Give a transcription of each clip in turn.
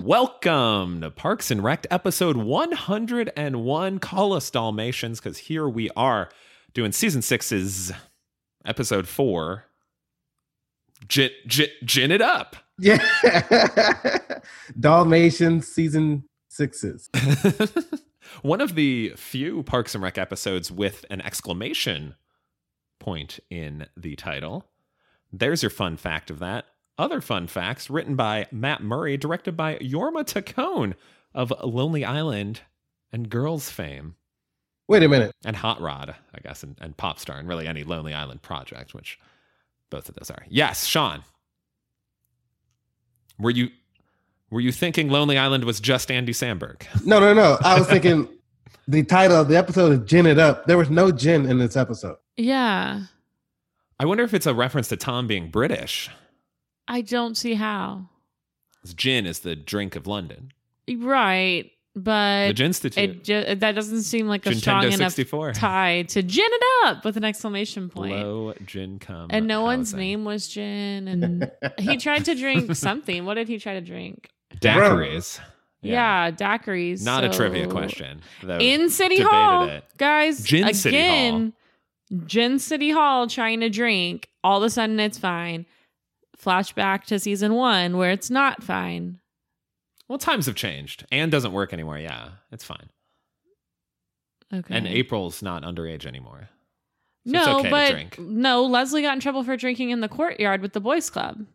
Welcome to Parks and Rec episode 101. Call us Dalmatians because here we are doing season six's episode four. Gin, gin, gin it up. Yeah. Dalmatians season sixes. One of the few Parks and Rec episodes with an exclamation point in the title. There's your fun fact of that. Other fun facts written by Matt Murray, directed by Jorma Taccone of Lonely Island and Girls fame. Wait a minute. and Hot Rod, I guess, and, and Popstar, and really any Lonely Island project, which both of those are. Yes, Sean. Were you were you thinking Lonely Island was just Andy Samberg? No, no, no. I was thinking the title of the episode is Gin It Up. There was no gin in this episode. Yeah, I wonder if it's a reference to Tom being British. I don't see how. Gin is the drink of London. Right, but it ju- that doesn't seem like a strong Nintendo enough tie to gin it up with an exclamation point. Low gin cum. and no one's housing. name was Gin, and he tried to drink something. What did he try to drink? Daiquiris. Yeah, daiquiris. Not a trivia question. In City Hall, it. guys. Gin again, City Gin City Hall trying to drink. All of a sudden, it's fine. Flashback to season one where it's not fine. Well, times have changed. Anne doesn't work anymore. Yeah, it's fine. Okay. And April's not underage anymore. So no, okay but no, Leslie got in trouble for drinking in the courtyard with the boys' club.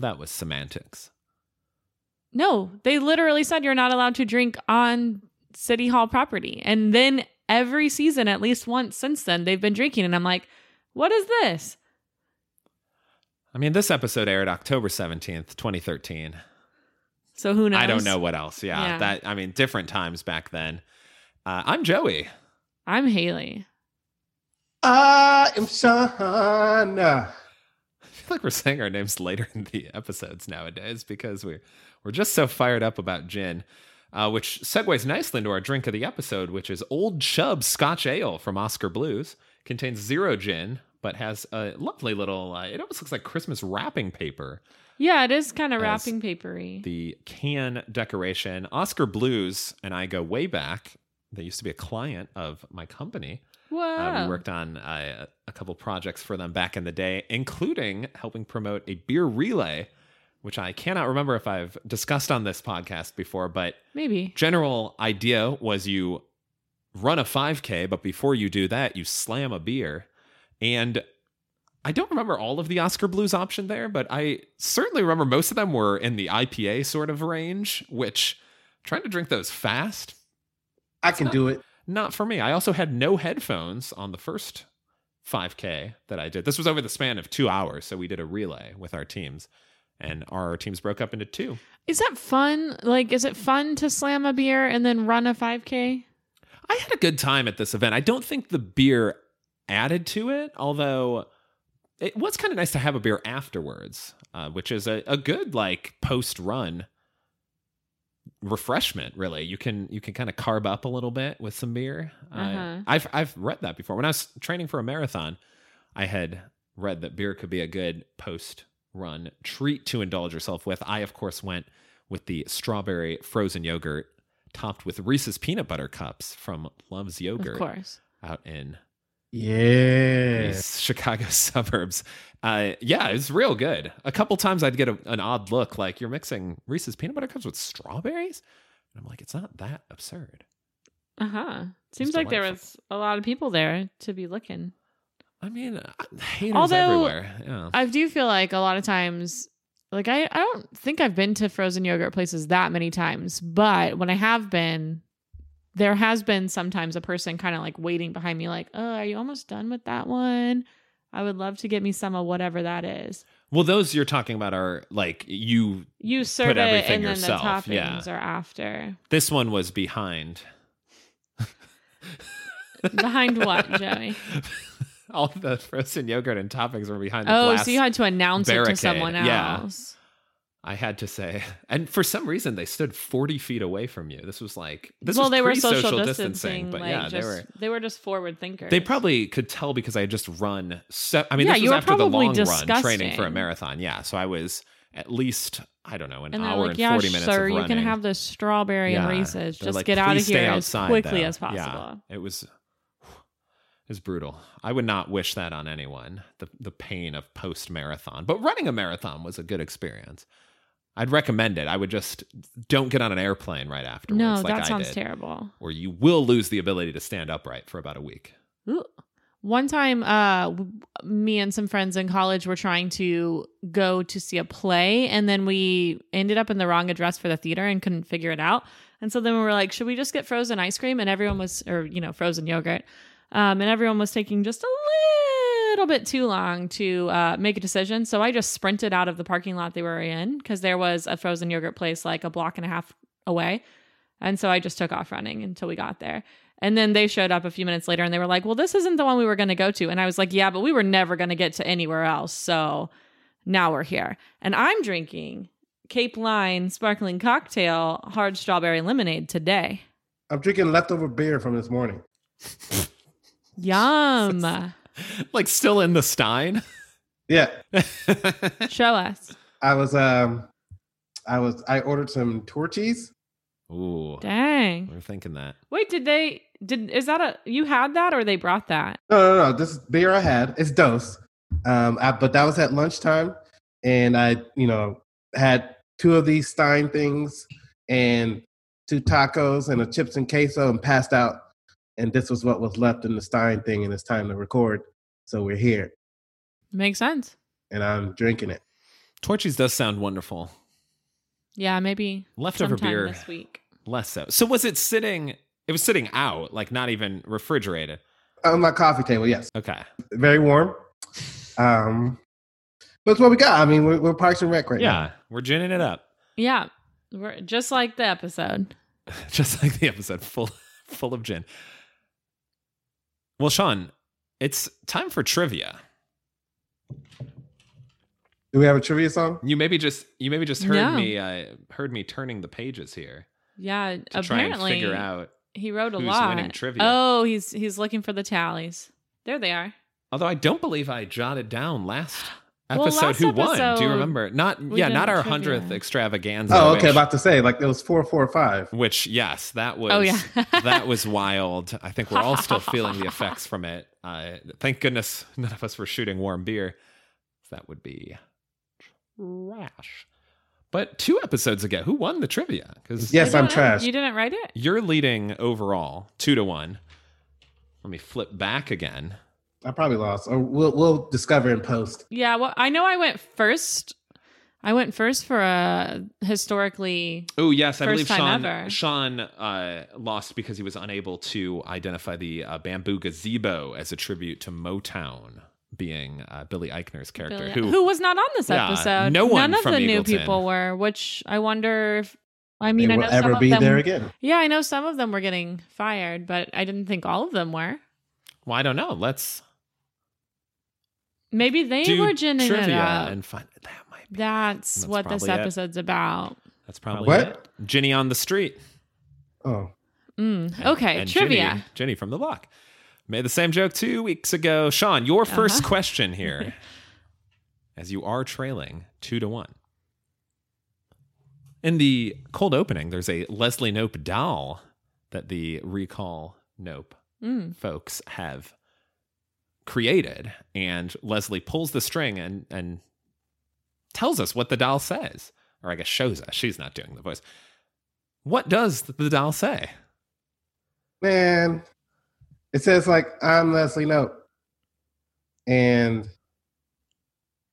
That was semantics. No, they literally said you're not allowed to drink on City Hall property. And then every season, at least once since then, they've been drinking. And I'm like, what is this? I mean, this episode aired October 17th, 2013. So who knows? I don't know what else. Yeah, Yeah. that I mean, different times back then. Uh, I'm Joey. I'm Haley. I am Sean. I feel like we're saying our names later in the episodes nowadays because we're we're just so fired up about gin. Uh, which segues nicely into our drink of the episode, which is Old Chub Scotch Ale from Oskar Blues. Contains zero gin, but has a lovely little. Uh, it almost looks like Christmas wrapping paper. Yeah, it is kind of wrapping papery. the can decoration. Oskar Blues and I go way back. They used to be a client of my company. Whoa. Uh, we worked on uh, a couple projects for them back in the day, including helping promote a beer relay, which I cannot remember if I've discussed on this podcast before, but Maybe. general idea was you run a 5K, but before you do that, you slam a beer. And I don't remember all of the Oskar Blues option there, but I certainly remember most of them were in the IPA sort of range, which trying to drink those fast, I can do it. not for me. I also had no headphones on the first 5K that I did. This was over the span of two hours. So we did a relay with our teams, and our teams broke up into two. Is that fun? Like, is it fun to slam a beer and then run a 5K? I had a good time at this event. I don't think the beer added to it, although it was kind of nice to have a beer afterwards, uh, which is a, a good like post run refreshment. Really, you can you can kind of carb up a little bit with some beer. Uh, Uh-huh. I've I've read that before. When I was training for a marathon, I had read that beer could be a good post run treat to indulge yourself with. I of course went with the strawberry frozen yogurt topped with Reese's peanut butter cups from Love's Yogurt Of course. out in Yeah. Chicago suburbs. Uh, yeah, it's real good. A couple times I'd get a, an odd look like you're mixing Reese's peanut butter cups with strawberries. And I'm like, it's not that absurd. Uh huh. Seems like there was a lot of people there to be looking. I mean, uh, haters Although, everywhere. Yeah. I do feel like a lot of times, like I, I don't think I've been to frozen yogurt places that many times, but when I have been, there has been sometimes a person kind of like waiting behind me, like, oh, are you almost done with that one? I would love to get me some of whatever that is. Well, those you're talking about are like you. You serve it everything and then yourself, the yeah. toppings are after. This one was behind. Behind what, Joey? all the frozen yogurt and toppings were behind the Oh, so you had to announce it to someone yeah. I had to say, and for some reason they stood forty feet away from you. This was like this well, was they were pre-social social distancing, distancing, but like yeah, just, they were. they were just forward thinkers. They probably could tell because I had just run. Se- I mean, Yeah, this was after the long run training for a marathon. Yeah, so I was at least I don't know an and hour like, and "Yeah, forty minutes sir, of you can have the strawberry and Yeah. Reese's. They're Just like, get out of here outside, as quickly though." as possible." Yeah, it was. It was brutal. I would not wish that on anyone. The the pain of post marathon, but running a marathon was a good experience. I'd recommend it. I would just don't get on an airplane right afterwards. No, like that I sounds did, terrible. Or you will lose the ability to stand upright for about a week. Ooh. One time, uh, me and some friends in college were trying to go to see a play, and then we ended up in the wrong address for the theater and couldn't figure it out. And so then we were like, "Should we just get frozen ice cream?" And everyone was, or you know, frozen yogurt, um, and everyone was taking just a little bit too long to uh, make a decision. So I just sprinted out of the parking lot they were in because there was a frozen yogurt place like a block and a half away. And so I just took off running until we got there. And then they showed up a few minutes later and they were like, well, this isn't the one we were going to go to. And I was like, yeah, but we were never going to get to anywhere else. So now we're here. And I'm drinking Cape Line sparkling cocktail hard strawberry lemonade today. I'm drinking leftover beer from this morning. Yum. like still in the Stein. Yeah, Show us. I was um, I was I ordered some Torchy's. Ooh, Dang. we're thinking that. Wait, did they, did, is that a, you had that or they brought that? No, no, no. This is beer I had. It's dose. Um, I, but that was at lunchtime, and I, you know, had two of these Stein things and two tacos and a chips and queso, and passed out. And this was what was left in the Stein thing, and it's time to record. So we're here, Makes sense. and I'm drinking it. Torchy's does sound wonderful. Yeah, maybe Leftover beer, this week. less so. So was it sitting? It was sitting out, like not even refrigerated. On my coffee table, yes, Okay. very warm. Um, but it's what we got. I mean, we're, we're Parks and Rec right now. Yeah, we're ginning it up, Yeah. We're just like the episode. just like the episode full full of gin. Well, Sean, it's time for trivia. Do we have a trivia song? You maybe just you maybe just heard No. me uh, heard me turning the pages here Yeah, to try and apparently figure out. he wrote a who's lot. winning trivia. Oh, he's he's looking for the tallies. There they are. Although I don't believe I jotted down last Well, episode last who won. Do you episode, remember? Not yeah, not our trivia. hundredth extravaganza. Oh, okay. which- About to say, like it was four, four, five. Which yes, that was Oh, yeah. that was wild. I think we're all still feeling the effects from it. Uh, thank goodness none of us were shooting warm beer. That would be trash. But two episodes ago, who won the trivia? Because Yes, I I'm trash. You didn't write it? you're leading overall, two to one. Let me flip back again. I probably lost, or we'll we'll discover in post. Yeah, well, I know I went first. I went first for a historically Oh yes, I believe Sean ever. Sean uh, lost because he was unable to identify the uh, bamboo gazebo as a tribute to Motown, being uh, Billy Eichner's character, Billy- who was not on this Yeah, episode. no one None of from the new people were, which I wonder if I mean they I will know some ever of be them there again. Yeah, I know some of them were getting fired, but I didn't think all of them were. well, I don't know. Let's Maybe they do were ginning it trivia up. and find that might be That's, That's what this probably it. episode's about. that's probably What? it. Ginny on the street. Oh, Mm, And- okay, and trivia. Ginny, Ginny from the block made the same joke two weeks ago. Sean, your 1st Uh-huh. question here, as you are trailing two to one. In the cold opening, there's a Leslie Knope doll that the Recall Knope Mm. folks have created, and Leslie pulls the string and and tells us what the doll says, or I guess shows us. She's not doing the voice. What does the doll say? man, it says like I'm Leslie Knope, and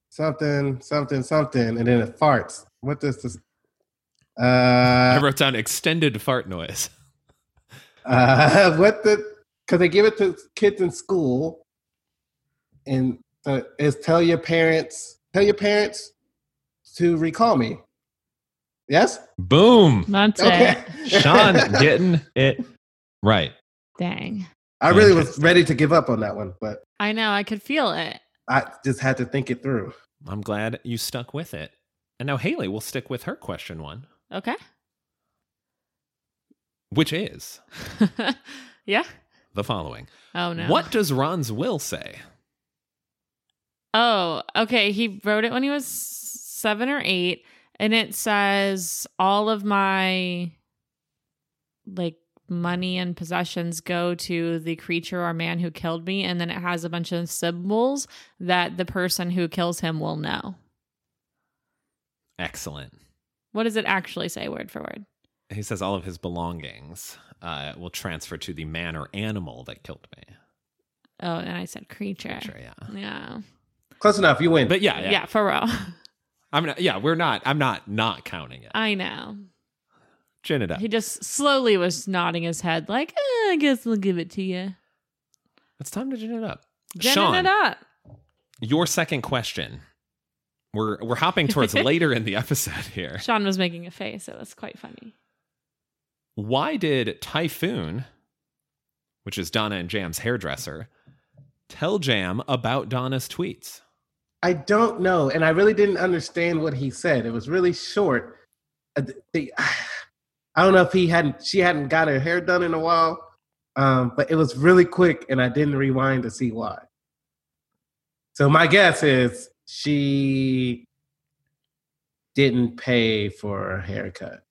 something, something, something, and then it farts. What does this? I Uh, wrote down extended fart noise. uh, what the? Because they give it to kids in school, and uh, so it's tell your parents, tell your parents to recall me. Yes. Boom. That's Okay. it. Sean getting it right. Dang. I really was ready to give up on that one, but I know. I could feel it. I just had to think it through. I'm glad you stuck with it. And now Haley will stick with her question one, Okay. which is yeah. the following. Oh no. What does Ron's will say? Oh, okay. He wrote it when he was seven or eight, and it says all of my like money and possessions go to the creature or man who killed me, and then it has a bunch of symbols that the person who kills him will know. Excellent. What does it actually say, word for word? He says all of his belongings uh, will transfer to the man or animal that killed me. Oh, and I said creature. Sure, yeah. Yeah. Close enough. You win. But yeah, Yeah, yeah. for real. I'm not, yeah, we're not, I'm not not counting it. I know. Gin it up. He just slowly was nodding his head, like, eh, I guess we'll give it to you. It's time to gin it up. Ginning Sean, it up. your second question. We're we're hopping towards later in the episode here. Sean was making a face. It was quite funny. Why did Typhoon, which is Donna and Jamm's hairdresser, tell Jamm about Donna's tweets? I don't know, and I really didn't understand what he said. It was really short. Uh, I don't know if he hadn't, she hadn't got her hair done in a while, um, but it was really quick, and I didn't rewind to see why. So my guess is she didn't pay for a haircut.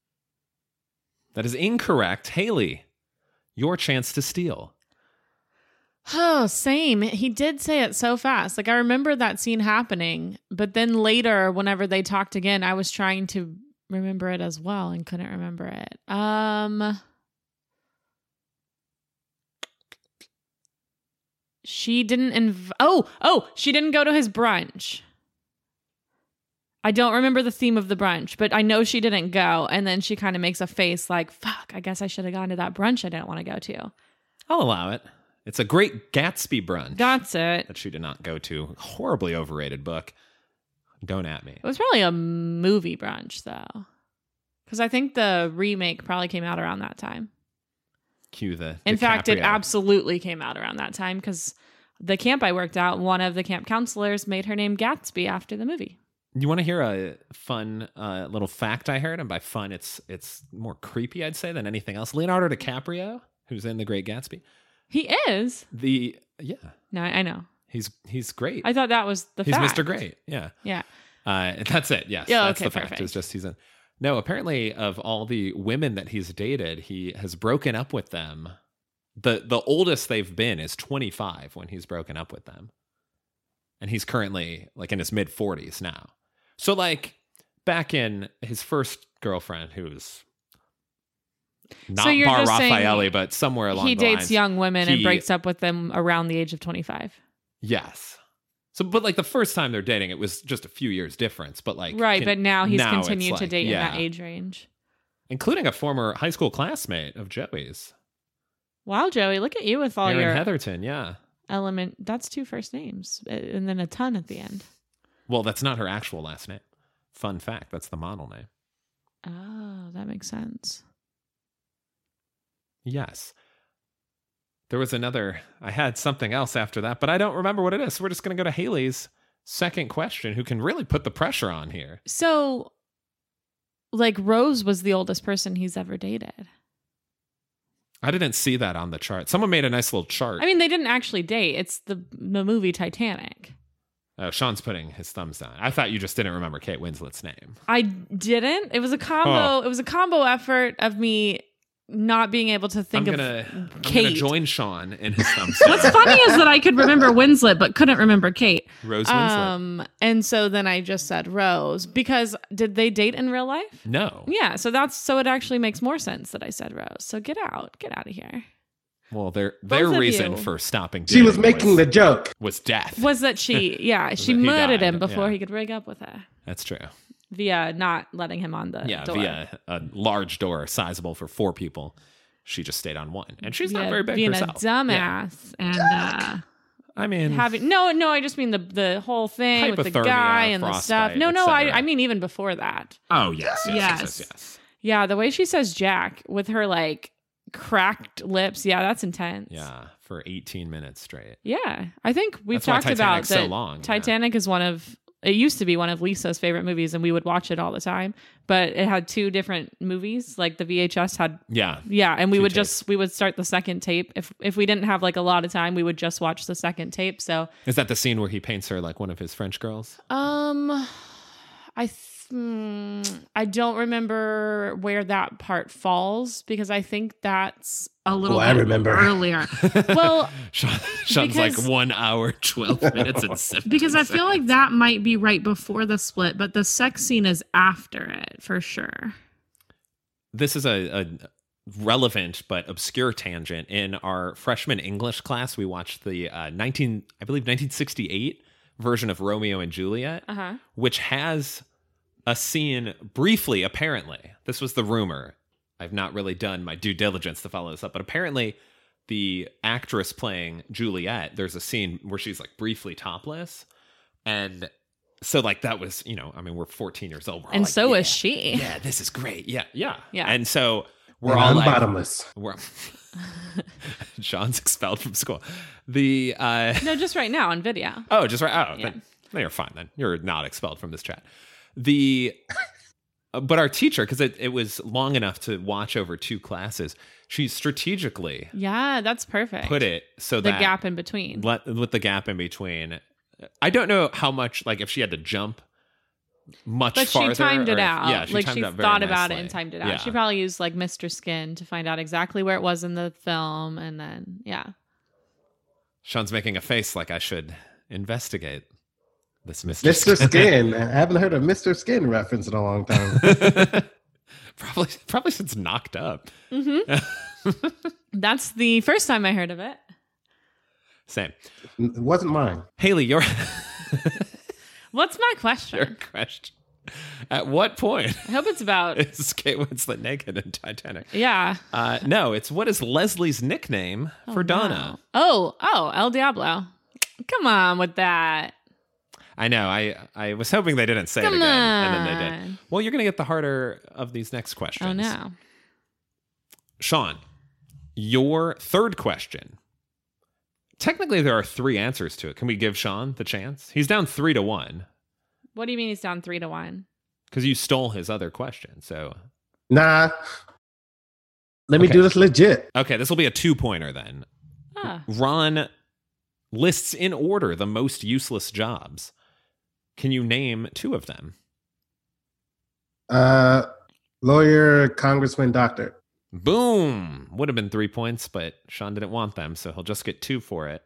That is incorrect. Haley, your chance to steal. Oh, same. He did say it so fast. Like I remember that scene happening, but then later, whenever they talked again, I was trying to remember it as well and couldn't remember it. Um She didn't inv- Oh, oh, she didn't go to his brunch. I don't remember the theme of the brunch, but I know she didn't go. And then she kind of makes a face like, fuck, I guess I should have gone to that brunch I didn't want to go to. I'll allow it. It's a great Gatsby brunch That's it. that she did not go to. Horribly overrated book. Don't at me. It was probably a movie brunch though. Because I think the remake probably came out around that time. Cue the. In fact, it absolutely came out around that time because the camp I worked at, one of the camp counselors made her name Gatsby after the movie. You want to hear a fun uh, little fact I heard, and by fun, it's it's more creepy, I'd say, than anything else. Leonardo DiCaprio, who's in The Great Gatsby, He is. the yeah, No, I know. he's he's great. I thought that was the he's fact. Mr. Great. Yeah, Yeah. uh, that's it. Yes, Yeah, that's okay, the fact. perfect. It's just he's in. No, apparently, of all the women that he's dated, he has broken up with them. the The oldest they've been is twenty five when he's broken up with them, and he's currently like in his mid forties now. So, like back in his first girlfriend, who's not So you're Bar Refaeli, but somewhere along He dates lines. young women and breaks up with them around the age of 25. Yes. So, but like the first time they're dating, it was just a few years difference. But like, right. but now he's now continued to date yeah. in that age range. including a former high school classmate of Joey's, Wow, Joey, look at you with all Erin your Heatherton. Yeah. element. That's two first names and then a ton at the end. Well, that's not her actual last name. Fun fact: that's the model name. Oh, that makes sense. Yes. There was another. I had something else after that, but I don't remember what it is. So we're just going to go to Haley's second question, who can really put the pressure on here. So, like, Rose was the oldest person he's ever dated. I didn't see that on the chart. Someone made a nice little chart. I mean, they didn't actually date. It's the the movie Titanic. oh, Sean's putting his thumbs down. I thought you just didn't remember Kate Winslet's name. I didn't. It was a combo. Oh. It was a combo effort of me not being able to think I'm of gonna, I'm gonna join Sean in his thumbs What's funny is that I could remember Winslet but couldn't remember Kate. Rose Winslet. Um, and so then I just said Rose because did they date in real life? no. Yeah, so that's so it actually makes more sense that I said Rose. So get out, get out of here. Well, their their Both reason for stopping She was dating making the joke. was death. Was that she? Yeah, she murdered died, him before yeah. he could break up with her That's true. Via not letting him on the yeah, door. via a large door, sizable for four people. She just stayed on one, and she's not very big being herself. a dumbass and uh, I mean, having no, no. I just mean the the whole thing with the guy and the stuff. No, no. I. I mean even before that. oh yes, yes, yes, yes, Yes. yes. Yeah, the way she says Jack with her like cracked lips. Yeah, that's intense. Yeah, for 18 minutes straight. Yeah. I think we've That's why talked about Titanic's so that long, yeah. Titanic is one of it used to be one of Lisa's favorite movies and we would watch it all the time. But it had two different movies. Like the VHS had Yeah. yeah, and we would just we would start the second tape. If if we didn't have like a lot of time, we would just watch the second tape. So Is that the scene where he paints her like one of his French girls? um I th- hmm, I don't remember where that part falls because I think that's a little Oh, I remember. earlier. Well, Sean, Sean's Because- like one hour, 12 minutes, and 17 because I feel like that might be right before the split, but the sex scene is after it for sure. this is a, a relevant but obscure tangent. In our freshman English class, we watched the uh, 19, I believe, 1968 version of Romeo and Juliet. Uh huh. which has a scene briefly, apparently. This was the rumor. I've not really done my due diligence to follow this up, but apparently the actress playing Juliet, there's a scene where she's like briefly topless. And so like that was, you know, I mean, we're 14 years old. We're all And like, so yeah, is she. Yeah, this is great. Yeah, yeah. Yeah. And so we're And all I'm like, bottomless. we're Sean's expelled from school. The uh No, just right now on video. Oh, just right. Oh, Yeah. then, then you're fine. Then you're not expelled from this chat. The Uh, but our teacher, because it, it was long enough to watch over two classes, she strategically Yeah, that's perfect. put it so the that gap in between. let, with the gap in between. I don't know how much, like, if she had to jump much But farther. she timed or it if- out. Yeah, she like timed she it out very thought about it nicely. and timed it out. Yeah. She probably used like Mr. Skin to find out exactly where it was in the film, and then yeah. Sean's making a face like I should investigate this Mr. Mr. Skin. I haven't heard a Mr. Skin reference in a long time. probably, probably since knocked up. hmm That's the first time I heard of it. Same. it wasn't mine. Haley, your What's my question? your question? question. At what point I hope it's about is Kate Winslet naked in Titanic? yeah. Uh, no, it's what is Leslie's nickname for Oh, Donna? no. Oh, oh, El Diablo. Come on with that. I know. I I was hoping they didn't say Come it again, and then they did. Well, you're gonna get the harder of these next questions. Oh no. Sean, your third question. Technically, there are three answers to it. Can we give Sean the chance? He's down three to one What do you mean he's down three to one? because you stole his other question. So, Nah. Let me Okay. do this legit. okay, this will be a two pointer then. Ah, Ron lists in order the most useless jobs. Can you name two of them? Uh, lawyer, congressman, doctor. Boom! Would have been three points, but Sean didn't want them, so he'll just get two for it.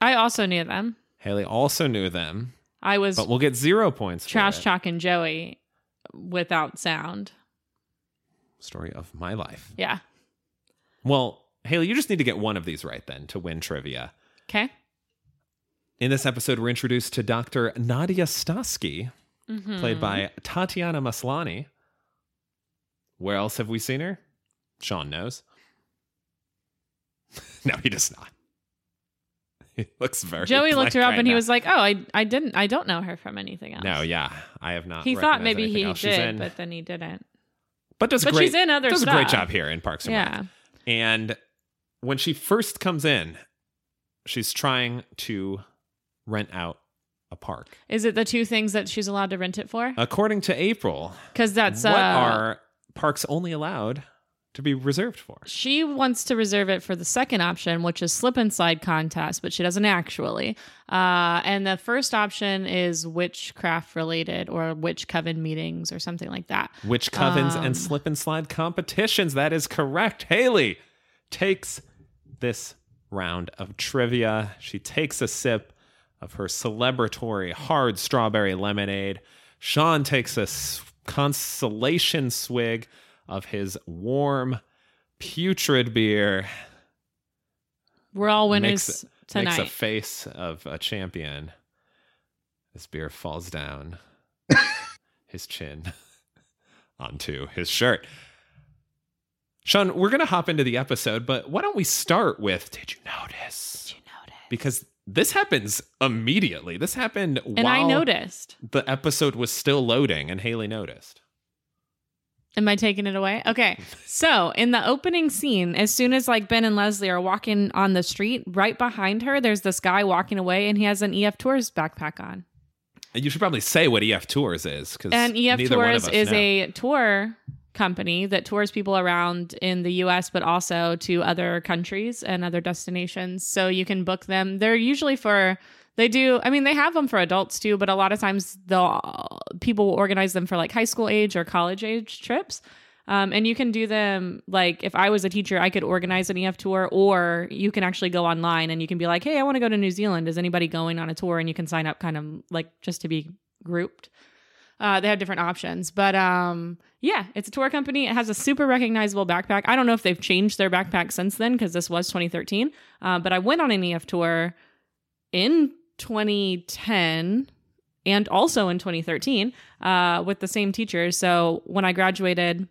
I also knew them. Haley also knew them, I was but we'll get zero points. trash it. talking Joey without sound. Story of my life. Yeah. Well, Haley, you just need to get one of these right then to win trivia. Okay. In this episode, we're introduced to Dr. Nadia Stasky, Mhm. played by Tatiana Maslany. Where else have we seen her? Sean knows. no, he does not. He looks very. Joey looked her up right and he was like, "Oh, I I didn't I don't know her from anything else." No, yeah, I have not. He thought maybe he. She's did, in- but then he didn't. but does But great. she's in other does stuff. a great job here in Parks and Rec. Yeah. And when she first comes in, she's trying to rent out a park. Is it the two things that she's allowed to rent it for? According to April, Because that's what uh, are parks only allowed to be reserved for? she wants to reserve it for the second option, which is slip and slide contest, but she doesn't actually. Uh, and the first option is witchcraft related or witch coven meetings or something like that. Which covens Um, and slip and slide competitions? That is correct. Haley takes this round of trivia. She takes a sip of her celebratory hard strawberry lemonade. Sean takes a consolation swig of his warm, putrid beer. We're all winners Makes- tonight. Makes a face of a champion. This beer falls down his chin onto his shirt. Sean, we're going to hop into the episode, but why don't we start with Did you notice? Did you notice? Because this happens immediately. This happened And I noticed. the episode was still loading and Haley noticed. Am I taking it away? Okay. So in the opening scene, as soon as like Ben and Leslie are walking on the street, right behind her, there's this guy walking away and he has an EF Tours backpack on. And you should probably say what EF Tours is because And EF Tours is a tour company that tours people around in the US, but also to other countries and other destinations. So you can book them. They're usually for they do. I mean, they have them for adults too, but a lot of times they'll people will organize them for like high school age or college age trips. Um, and you can do them like if I was a teacher, I could organize an EF tour, or you can actually go online and you can be like, hey, I want to go to New Zealand. Is anybody going on a tour? And you can sign up kind of like just to be grouped. Uh, they have different options, but um, yeah, it's a tour company. It has a super recognizable backpack. I don't know if they've changed their backpack since then because this was 2013. Uh, but I went on an EF tour in 2010 and also in 2013 uh, with the same teachers. So when I graduated,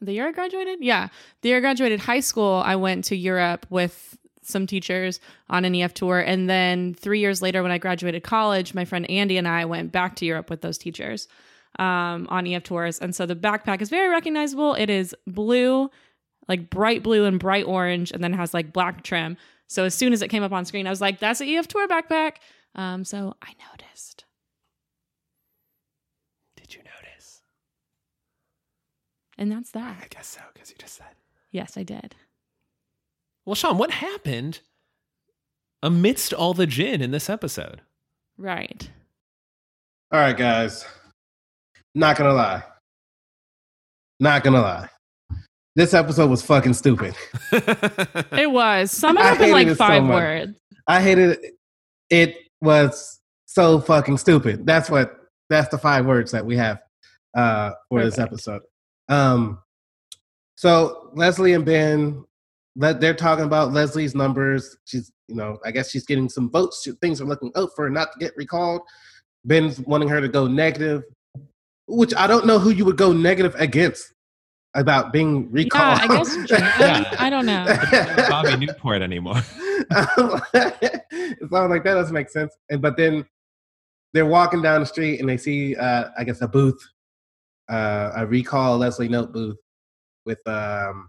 the year I graduated, yeah, the year I graduated high school, I went to Europe with some teachers on an EF tour, and then three years later, when I graduated college, my friend Andy and I went back to Europe with those teachers um, on EF tours. And so the backpack is very recognizable. It is blue, like bright blue and bright orange, and then has like black trim. So as soon as it came up on screen, I was like, that's an EF Tour backpack. Um, so I noticed. Did you notice? And that's that. I guess so, because you just said. Yes, I did. Well, Sean, what happened amidst all the gin in this episode? Right. All right, guys. Not gonna lie. Not gonna lie. This episode was fucking stupid. it was. Sum it up in like five so words. I hated it. It was so fucking stupid. That's what that's the five words that we have uh for Perfect. this episode. Um so Leslie and Ben they're talking about Leslie's numbers. She's, you know, I guess she's getting some votes. Things are looking up for her not to get recalled. Ben's wanting her to go negative, which I don't know who you would go negative against about being recalled. Yeah, I guess. yeah. I don't know. Bobby Newport anymore. it sounds like that doesn't make sense. And but then they're walking down the street and they see, uh, I guess, a booth, uh, a recall Leslie note booth with um,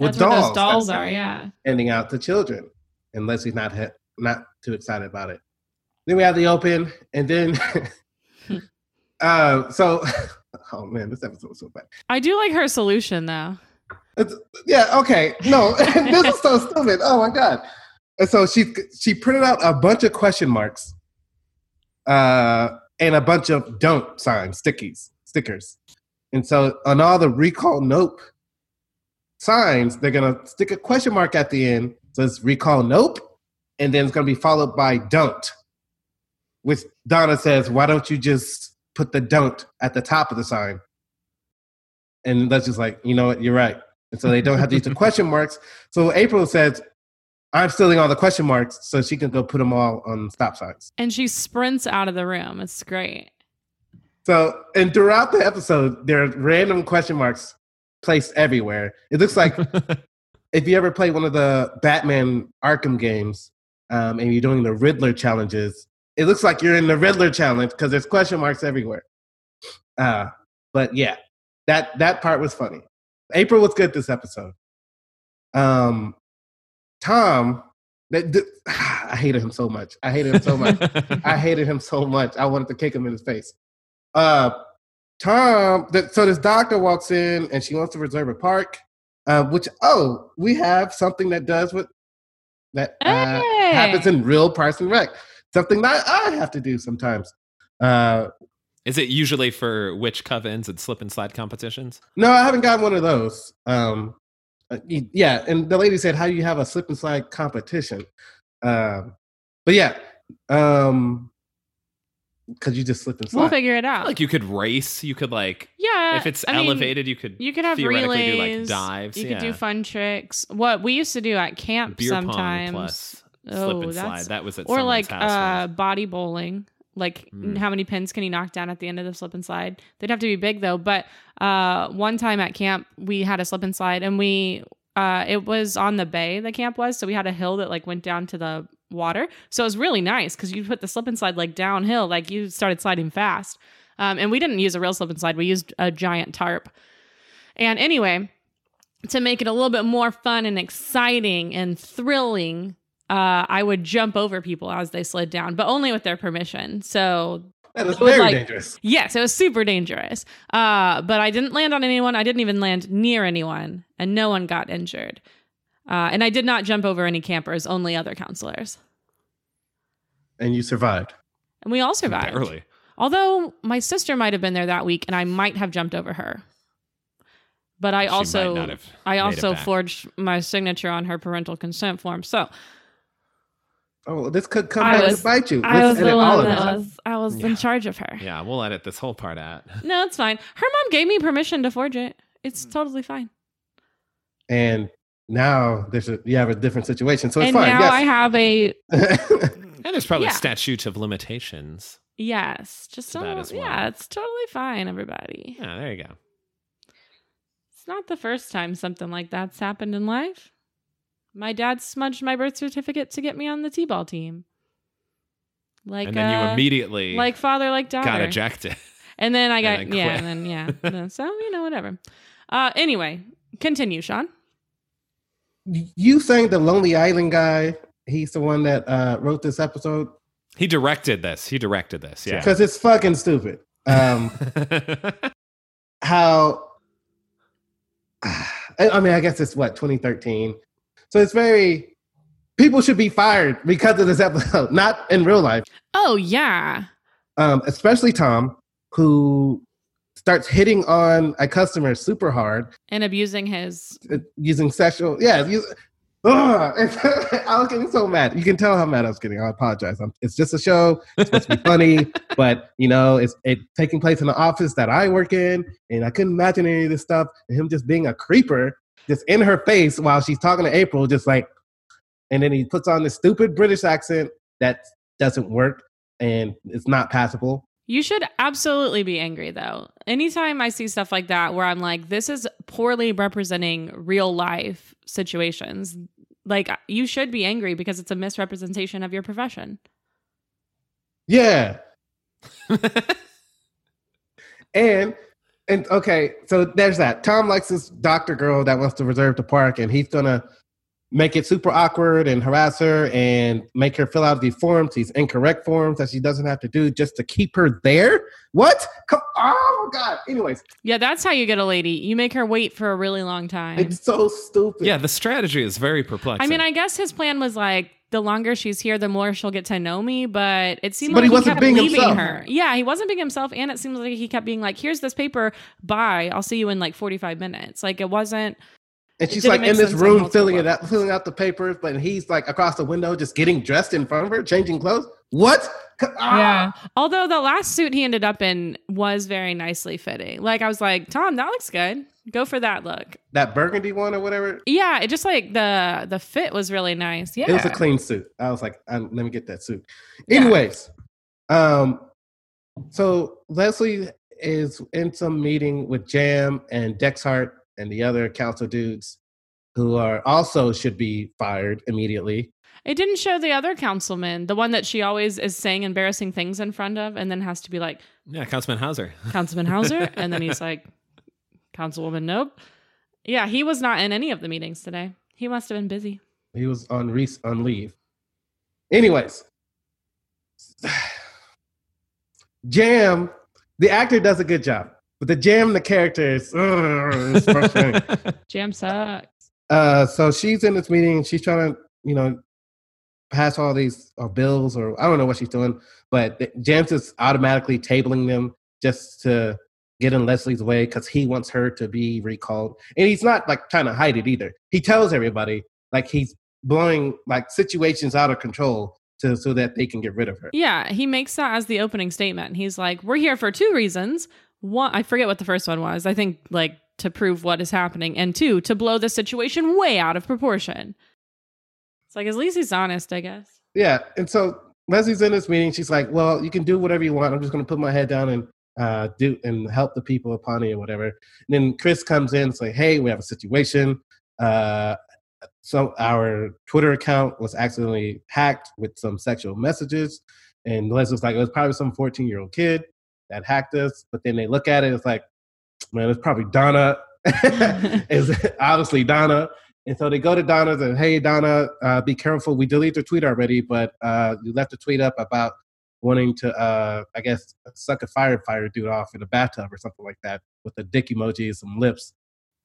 with dolls. dolls are, yeah, handing out to children, and Leslie's not he- not too excited about it. Then we have the open, and then. uh, so Oh man, this episode was so bad. I do like her solution though. It's, yeah. Okay. No, this is so stupid. Oh my god. And so she she printed out a bunch of question marks, uh, and a bunch of don't signs, stickies, stickers. And so on all the recall Knope signs, they're gonna stick a question mark at the end. So it's recall Knope, and then it's gonna be followed by don't. Which Donna says, why don't you just put the don't at the top of the sign. And that's just like, you know what, you're right. And so they don't have to use the question marks. So April says, I'm stealing all the question marks so she can go put them all on stop signs. And she sprints out of the room. It's great. So, and throughout the episode, there are random question marks placed everywhere. It looks like if you ever play one of the Batman Arkham games um, and you're doing the Riddler challenges, it looks like you're in the Riddler challenge because there's question marks everywhere. Uh, but yeah, that that part was funny. April was good this episode. Um, Tom, that, th- I hated him so much. I hated him so much. I hated him so much. I wanted to kick him in his face. Uh, Tom, th- so this doctor walks in and she wants to reserve a park, uh, which oh, we have something that does what that uh, hey. happens in real Parks and Rec something that I have to do sometimes. Uh, Is it usually for witch covens and slip and slide competitions? No, I haven't gotten one of those. Um, uh, yeah, and the lady said, "How do you have a slip and slide competition?" Um, but yeah, um, because you just slip and slide. We'll figure it out. Like you could race. You could like yeah. If it's I elevated, mean, you could you could have theoretically relays, do like dives. You yeah. could do fun tricks. What we used to do at camp Beer sometimes. plus Oh, slip and slide. that's- That was at or like house uh once. body bowling like Mm. how many pins can you knock down at the end of the slip and slide they'd have to be big though but uh one time at camp we had a slip and slide and we uh it was on the bay the camp was so we had a hill that like went down to the water so it was really nice because you put the slip and slide like downhill like you started sliding fast Um, and we didn't use a real slip and slide. We used a giant tarp. And anyway, to make it a little bit more fun and exciting and thrilling, uh, I would jump over people as they slid down, but only with their permission. So That was very like- dangerous. Yes, it was super dangerous. Uh, but I didn't land on anyone. I didn't even land near anyone, and no one got injured. Uh, and I did not jump over any campers, only other counselors. And you survived. And we all survived. Barely. Although my sister might have been there that week, and I might have jumped over her. But I She also, I also forged my signature on her parental consent form. So Oh, this could come I back was- to bite you. I Let's was edit the all of that was, I was Yeah. in charge of her. Yeah, we'll edit this whole part out. No, it's fine. Her mom gave me permission to forge it. It's totally fine. And now there's a you have a different situation, so it's and fine. now I have a And there's probably Yeah. statute of limitations. yes. Just To that don't. as well. Yeah, it's totally fine. Everybody. Yeah, there you go. It's not the first time something like that's happened in life. My dad smudged my birth certificate to get me on the t-ball team. Like and then you uh, immediately like father, like daughter. got ejected. And then I and got then yeah, and then yeah. So you know whatever. Uh, anyway, continue, Sean. You saying the Lonely Island guy, he's the one that uh, wrote this episode He directed this. He directed this. Yeah. because it's fucking stupid. Um, how I mean, I guess it's what 2013, so it's very people should be fired because of this episode, not in real life. Oh yeah. Um, especially Tom, who starts hitting on a customer super hard And abusing his uh, using sexual. Yeah, use, Ugh, I was getting so mad. You can tell how mad I was getting. I apologize. I'm, it's just a show. It's supposed to be funny, but you know, it's it taking place in the office that I work in, and I couldn't imagine any of this stuff. And him just being a creeper, just in her face while she's talking to April, just like, and then he puts on this stupid British accent that doesn't work and it's not passable. You should absolutely be angry though. Anytime I see stuff like that where I'm like, this is poorly representing real life situations, like you should be angry because it's a misrepresentation of your profession. Yeah, and and okay, so there's that. Tom likes this doctor girl that wants to reserve the park, and he's gonna make it super awkward and harass her and make her fill out these forms, these incorrect forms that she doesn't have to do just to keep her there. What? Come, oh god. Anyways, Yeah, that's how you get a lady. You make her wait for a really long time. it's so stupid. yeah, the strategy is very perplexing. I mean, I guess his plan was like the longer she's here, the more she'll get to know me. But it seemed But like he wasn't kept being leaving himself. her. Yeah, he wasn't being himself, and it seems like he kept being like, "Here's this paper. Bye. I'll see you in like 45 minutes." Like it wasn't. And she's like in this room filling it out, filling out the papers, but he's like across the window just getting dressed in front of her, changing clothes. What? Ah! Although the last suit he ended up in was very nicely fitting. Like I was like, Tom, that looks good. Go for that look. That burgundy one or whatever. Yeah, it just like the the fit was really nice. Yeah. It was a clean suit. I was like, let me get that suit. Yeah. Anyways, um, so Leslie is in some meeting with Jamm and Dexhart and the other council dudes who are also should be fired immediately. It didn't show the other councilman, the one that she always is saying embarrassing things in front of, and then has to be like, yeah, Councilman Howser. Councilman Howser, and then he's like, Councilwoman Knope. Yeah, he was not in any of the meetings today. He must have been busy. He was on Reese on leave. Anyways, Jamm, the actor does a good job, but the Jamm, the characters, ugh, frustrating. Jamm sucks. Uh, so she's in this meeting. She's trying to, you know, pass all these uh, bills, or I don't know what she's doing. But th- James is automatically tabling them just to get in Leslie's way because he wants her to be recalled, and he's not like trying to hide it either. He tells everybody like he's blowing like situations out of control to so that they can get rid of her. Yeah, he makes that as the opening statement. He's like, "We're here for two reasons. One, I forget what the first one was. I think like to prove what is happening, and two, to blow the situation way out of proportion." It's like at least he's honest, I guess. Yeah, and so Leslie's in this meeting. She's like, "Well, you can do whatever you want. I'm just going to put my head down and uh, do and help the people of Pawnee or whatever." And then Chris comes in, and say, "Hey, we have a situation. Uh, so our Twitter account was accidentally hacked with some sexual messages." And Leslie's like, "It was probably some 14 year old kid." That hacked us. But then they look at it, it's like, man, it's probably Donna. it's obviously Donna. And so they go to Donna's and, hey, Donna, uh, be careful. We deleted the tweet already, but uh, you left a tweet up about wanting to, uh, I guess, suck a firefighter dude off in a bathtub or something like that with a dick emoji and some lips.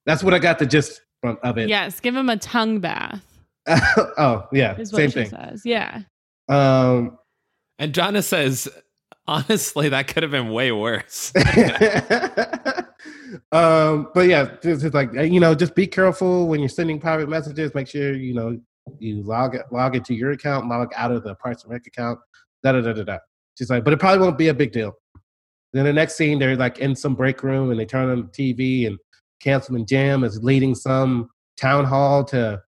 That's what I got the gist from of it. Yes, give him a tongue bath. oh yeah, Is same she thing. says. Yeah. Um, And Donna says, honestly, that could have been way worse. um, but yeah, is like you know, just be careful when you're sending private messages. Make sure you know you log log into your account, log out of the Parks and Rec account. Da da da da da. She's like, but it probably won't be a big deal. Then the next scene, they're like in some break room and they turn on the TV and Councilman Jamm is leading some town hall to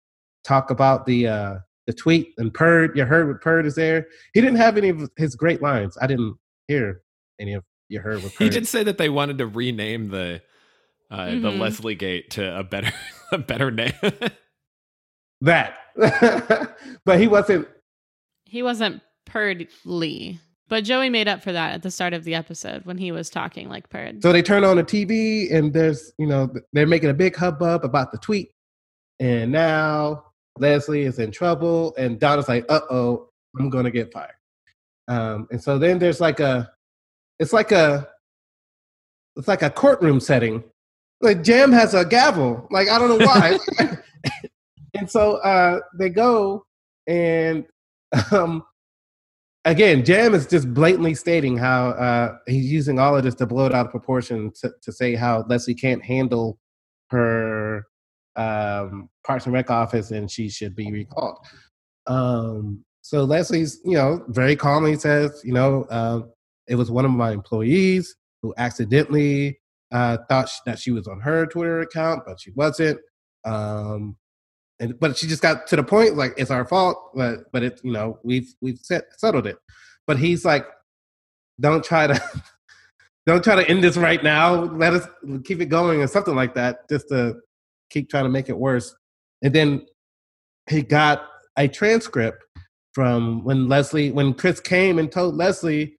talk about the uh the tweet and Perd. You heard what Perd is there. He didn't have any of his great lines. I didn't hear any of you heard what he did say that they wanted to rename the uh, the Mhm. Leslie Gate to a better a better name. that. but he wasn't He wasn't Perd Lee. But Joey made up for that at the start of the episode when he was talking like Perd. So they turn on the TV and there's, you know, they're making a big hubbub about the tweet. And now Leslie is in trouble and Donna's like, uh oh, I'm going to get fired. Um, and so then there's like a, it's like a, it's like a courtroom setting. Like Jamm has a gavel. Like, I don't know why. and so uh, they go and, um, again, Jamm is just blatantly stating how uh, he's using all of this to blow it out of proportion to, to say how Leslie can't handle her um, Parks and Rec office and she should be recalled. Um, so Leslie's, you know, very calmly says, you know, uh, it was one of my employees who accidentally uh, thought sh- that she was on her Twitter account, but she wasn't. Um, and but she just got to the point like it's our fault, but but it you know we've we've set, settled it. But he's like, don't try to don't try to end this right now. Let us keep it going or something like that, just to keep trying to make it worse. And then he got a transcript from when Leslie when Chris came and told Leslie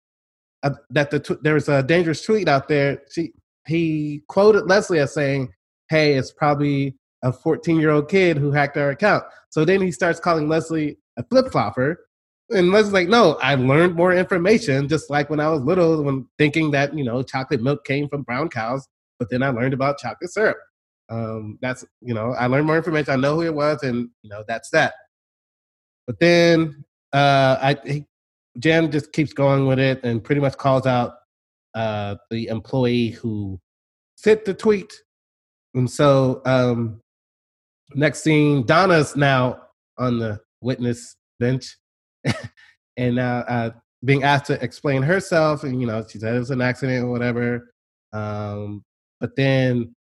uh, that the tw- there was a dangerous tweet out there. She he quoted Leslie as saying, "Hey, it's probably." a 14 year old kid who hacked our account. So then he starts calling Leslie a flip flopper. And Leslie's like, no, I learned more information, just like when I was little, when thinking that, you know, chocolate milk came from brown cows, but then I learned about chocolate syrup. Um, that's, you know, I learned more information. I know who it was, and, you know, that's that. But then uh, I, he, Jamm just keeps going with it and pretty much calls out uh, the employee who sent the tweet. And so um, next scene, Donna's now on the witness bench and uh, uh, being asked to explain herself. And, you know, she said it was an accident or whatever. Um, but then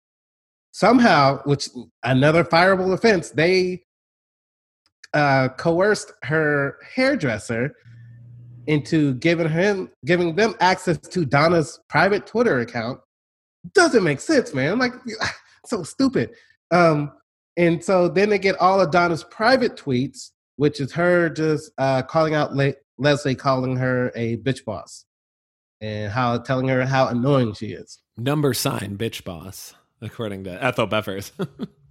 somehow, which another fireable offense, they uh, coerced her hairdresser into giving him giving them access to Donna's private Twitter account. Doesn't make sense, man. Like so stupid. Um, and so then they get all of Donna's private tweets, which is her just uh, calling out Le- Leslie, calling her a bitch boss, and how telling her how annoying she is. Number sign, bitch boss, according to Ethel Beavers.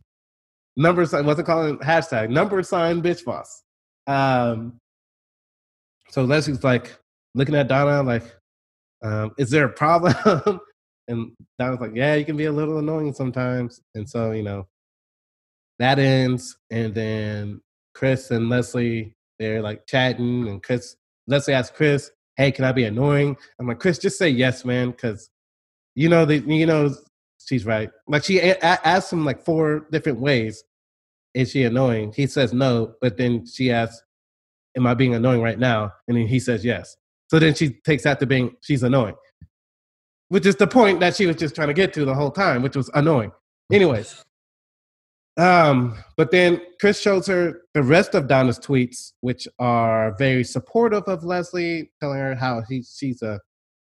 Number sign wasn't calling hashtag number sign bitch boss. Um, so Leslie's like looking at Donna like, um, "Is there a problem?" and Donna's like, "Yeah, you can be a little annoying sometimes." And so you know, that ends, and then Chris and Leslie they're like chatting, and Chris Leslie asks Chris, "Hey, can I be annoying?" I'm like, "Chris, just say yes, man, because you know that you know she's right." Like she a- a- asks him like four different ways, "Is she annoying?" He says no, but then she asks, "Am I being annoying right now?" And then he says yes. So then she takes that to being she's annoying, which is the point that she was just trying to get to the whole time, which was annoying. Anyways, um, but then Chris shows her the rest of Donna's tweets, which are very supportive of Leslie, telling her how he, she's a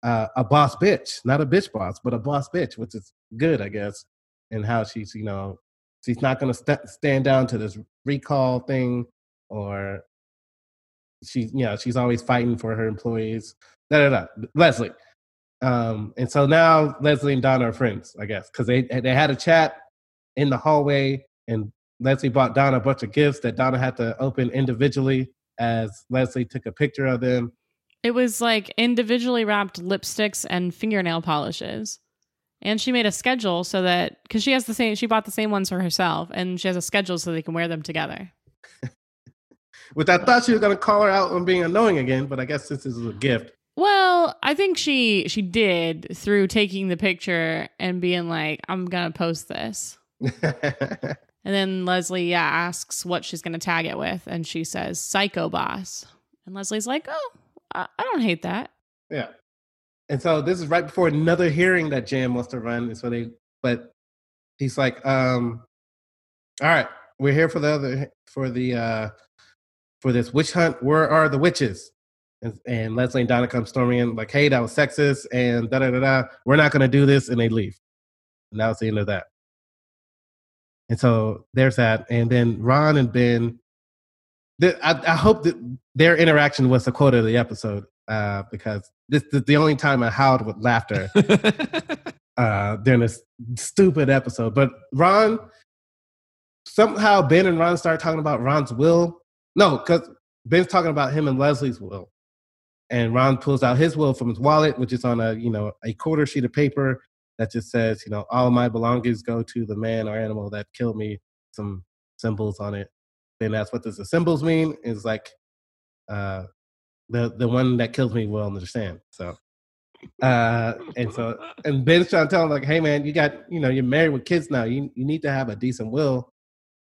uh, a boss bitch, not a bitch boss, but a boss bitch, which is good, I guess, and how she's you know she's not going to st- stand down to this recall thing, or she's you know she's always fighting for her employees. Da da da. Leslie. Um, and so now Leslie and Donna are friends, I guess, because they they had a chat in the hallway, and Leslie bought Donna a bunch of gifts that Donna had to open individually as Leslie took a picture of them. It was like individually wrapped lipsticks and fingernail polishes. And she made a schedule so that because she has the same, she bought the same ones for herself, and she has a schedule so they can wear them together. Which I thought she was going to call her out on being annoying again, but I guess this is a gift. Well, I think she she did through taking the picture and being like, "I'm gonna post this." and then Leslie, yeah, asks what she's gonna tag it with, and she says "Psycho Boss," and Leslie's like, "Oh, I, I don't hate that." Yeah. And so this is right before another hearing that Jamm wants to run. And so they, but he's like, um, all right, we're here for the other, for the, uh, for this witch hunt. Where are the witches? And, and Leslie and Donna come storming in like, hey, that was sexist and da da da da. We're not going to do this. And they leave. And that was the end of that. And so there's that. And then Ron and Ben, I, I hope that their interaction was the quote of the episode uh, because this is the only time I howled with laughter uh, during this stupid episode. But Ron, somehow Ben and Ron start talking about Ron's will. No, because Ben's talking about him and Leslie's will and Ron pulls out his will from his wallet, which is on a you know a quarter sheet of paper that just says you know all my belongings go to the man or animal that killed me. Some symbols on it. Then that's what does the symbols mean? Is like uh, the the one that kills me will understand. So uh and so and ben's trying to tell him like hey man you got you know you're married with kids now you you need to have a decent will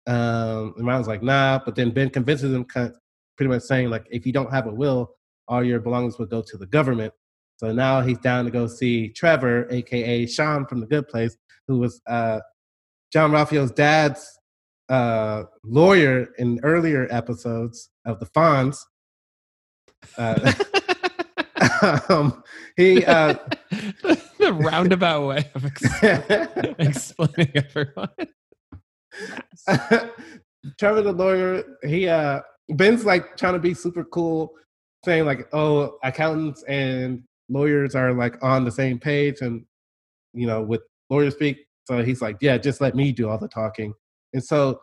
um and ron's like nah but then ben convinces him kind of pretty much saying like if you don't have a will all your belongings would go to the government. So now he's down to go see Trevor, aka Shawn from The Good Place, who was uh, Jean-Ralphio's dad's uh, lawyer in earlier episodes of The Fonz. Uh, um, he uh, the roundabout way of ex- explaining everyone. Trevor the lawyer, he uh Ben's like trying to be super cool saying like, oh, accountants and lawyers are like on the same page, and you know, with lawyer speak. So he's like, yeah, just let me do all the talking. And so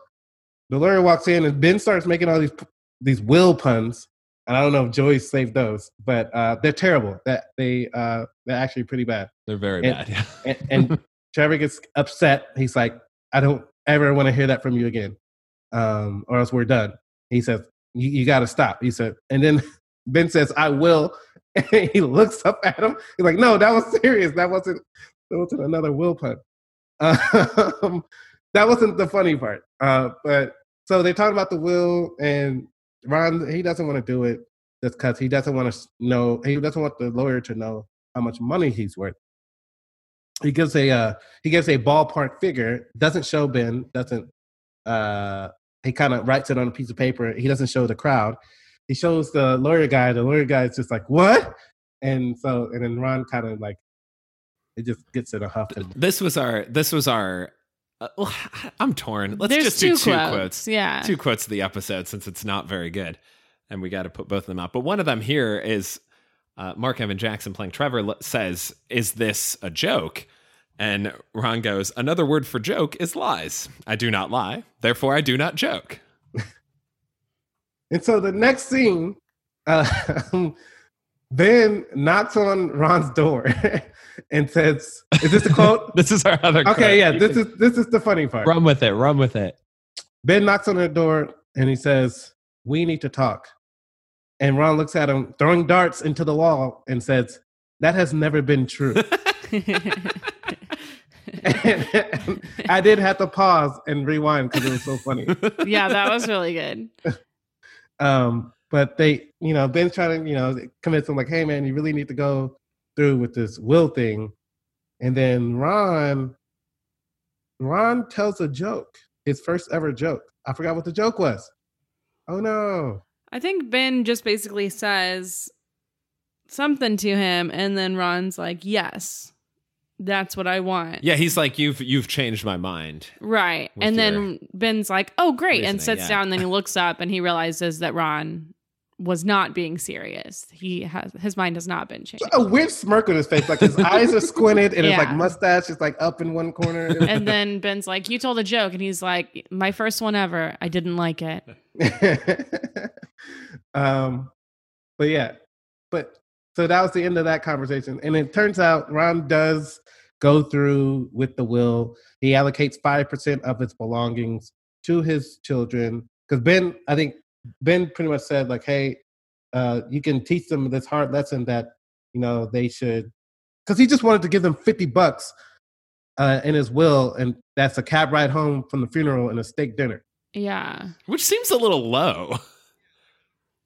the lawyer walks in, and Ben starts making all these these will puns. And I don't know if Joey saved those, but uh, they're terrible. That they uh, they're actually pretty bad. They're very and, bad. Yeah. and, and Trevor gets upset. He's like, I don't ever want to hear that from you again, um, or else we're done. He says, you, you got to stop. He said, and then Ben says, I will. And he looks up at him. He's like, no, that was serious. That wasn't, that wasn't another will pun. Um, that wasn't the funny part. Uh, but so they talk about the will, and Ron, he doesn't want to do it just because he doesn't want to know, he doesn't want the lawyer to know how much money he's worth. He gives a uh, he gives a ballpark figure. Doesn't show Ben. Doesn't uh, he kind of writes it on a piece of paper. He doesn't show the crowd he shows the lawyer guy. The lawyer guy is just like, "What?" And so, and then Ron kind of like, it just gets in a huff. This was our. This was our. Uh, well, I'm torn. Let's There's just do two two quotes. quotes. Yeah. Two quotes of the episode since it's not very good, and we got to put both of them out. But one of them here is uh, Mark Evan Jackson playing Trevor says, "Is this a joke?" And Ron goes, "Another word for joke is lies. I do not lie, therefore I do not joke." and so the next scene, uh, Ben knocks on Ron's door and says, "Is this the quote?" this is our other. okay, quote. yeah. This is this is the funny part. Run with it. Run with it. Ben knocks on the door and he says, "We need to talk." And Ron looks at him, throwing darts into the wall, and says, "That has never been true." And I did have to pause and rewind because it was so funny. yeah, that was really good. Um, but they, you know, Ben's trying to, you know, convince him like, "Hey, man, you really need to go through with this will thing." And then Ron, Ron tells a joke, his first ever joke. I forgot what the joke was. Oh no! I think Ben just basically says something to him, and then Ron's like, "Yes, that's what I want." Yeah, he's like, "You've you've changed my mind." Right. And then Ben's like, "Oh, great," and sits yeah. down. And then he looks up and he realizes that Ron was not being serious. He has his mind has not been changed. A weird smirk on his face, like his eyes are squinted and his like mustache is like up in one corner. And then Ben's like, "You told a joke," and he's like, "My first one ever. I didn't like it." um, but yeah, but so that was the end of that conversation. And it turns out Ron does go through with the will. He allocates five percent of his belongings to his children because Ben, I think Ben pretty much said like, "Hey, uh, you can teach them this hard lesson that you know they should," because he just wanted to give them fifty bucks uh, in his will, and that's a cab ride home from the funeral and a steak dinner. Yeah. Which seems a little low.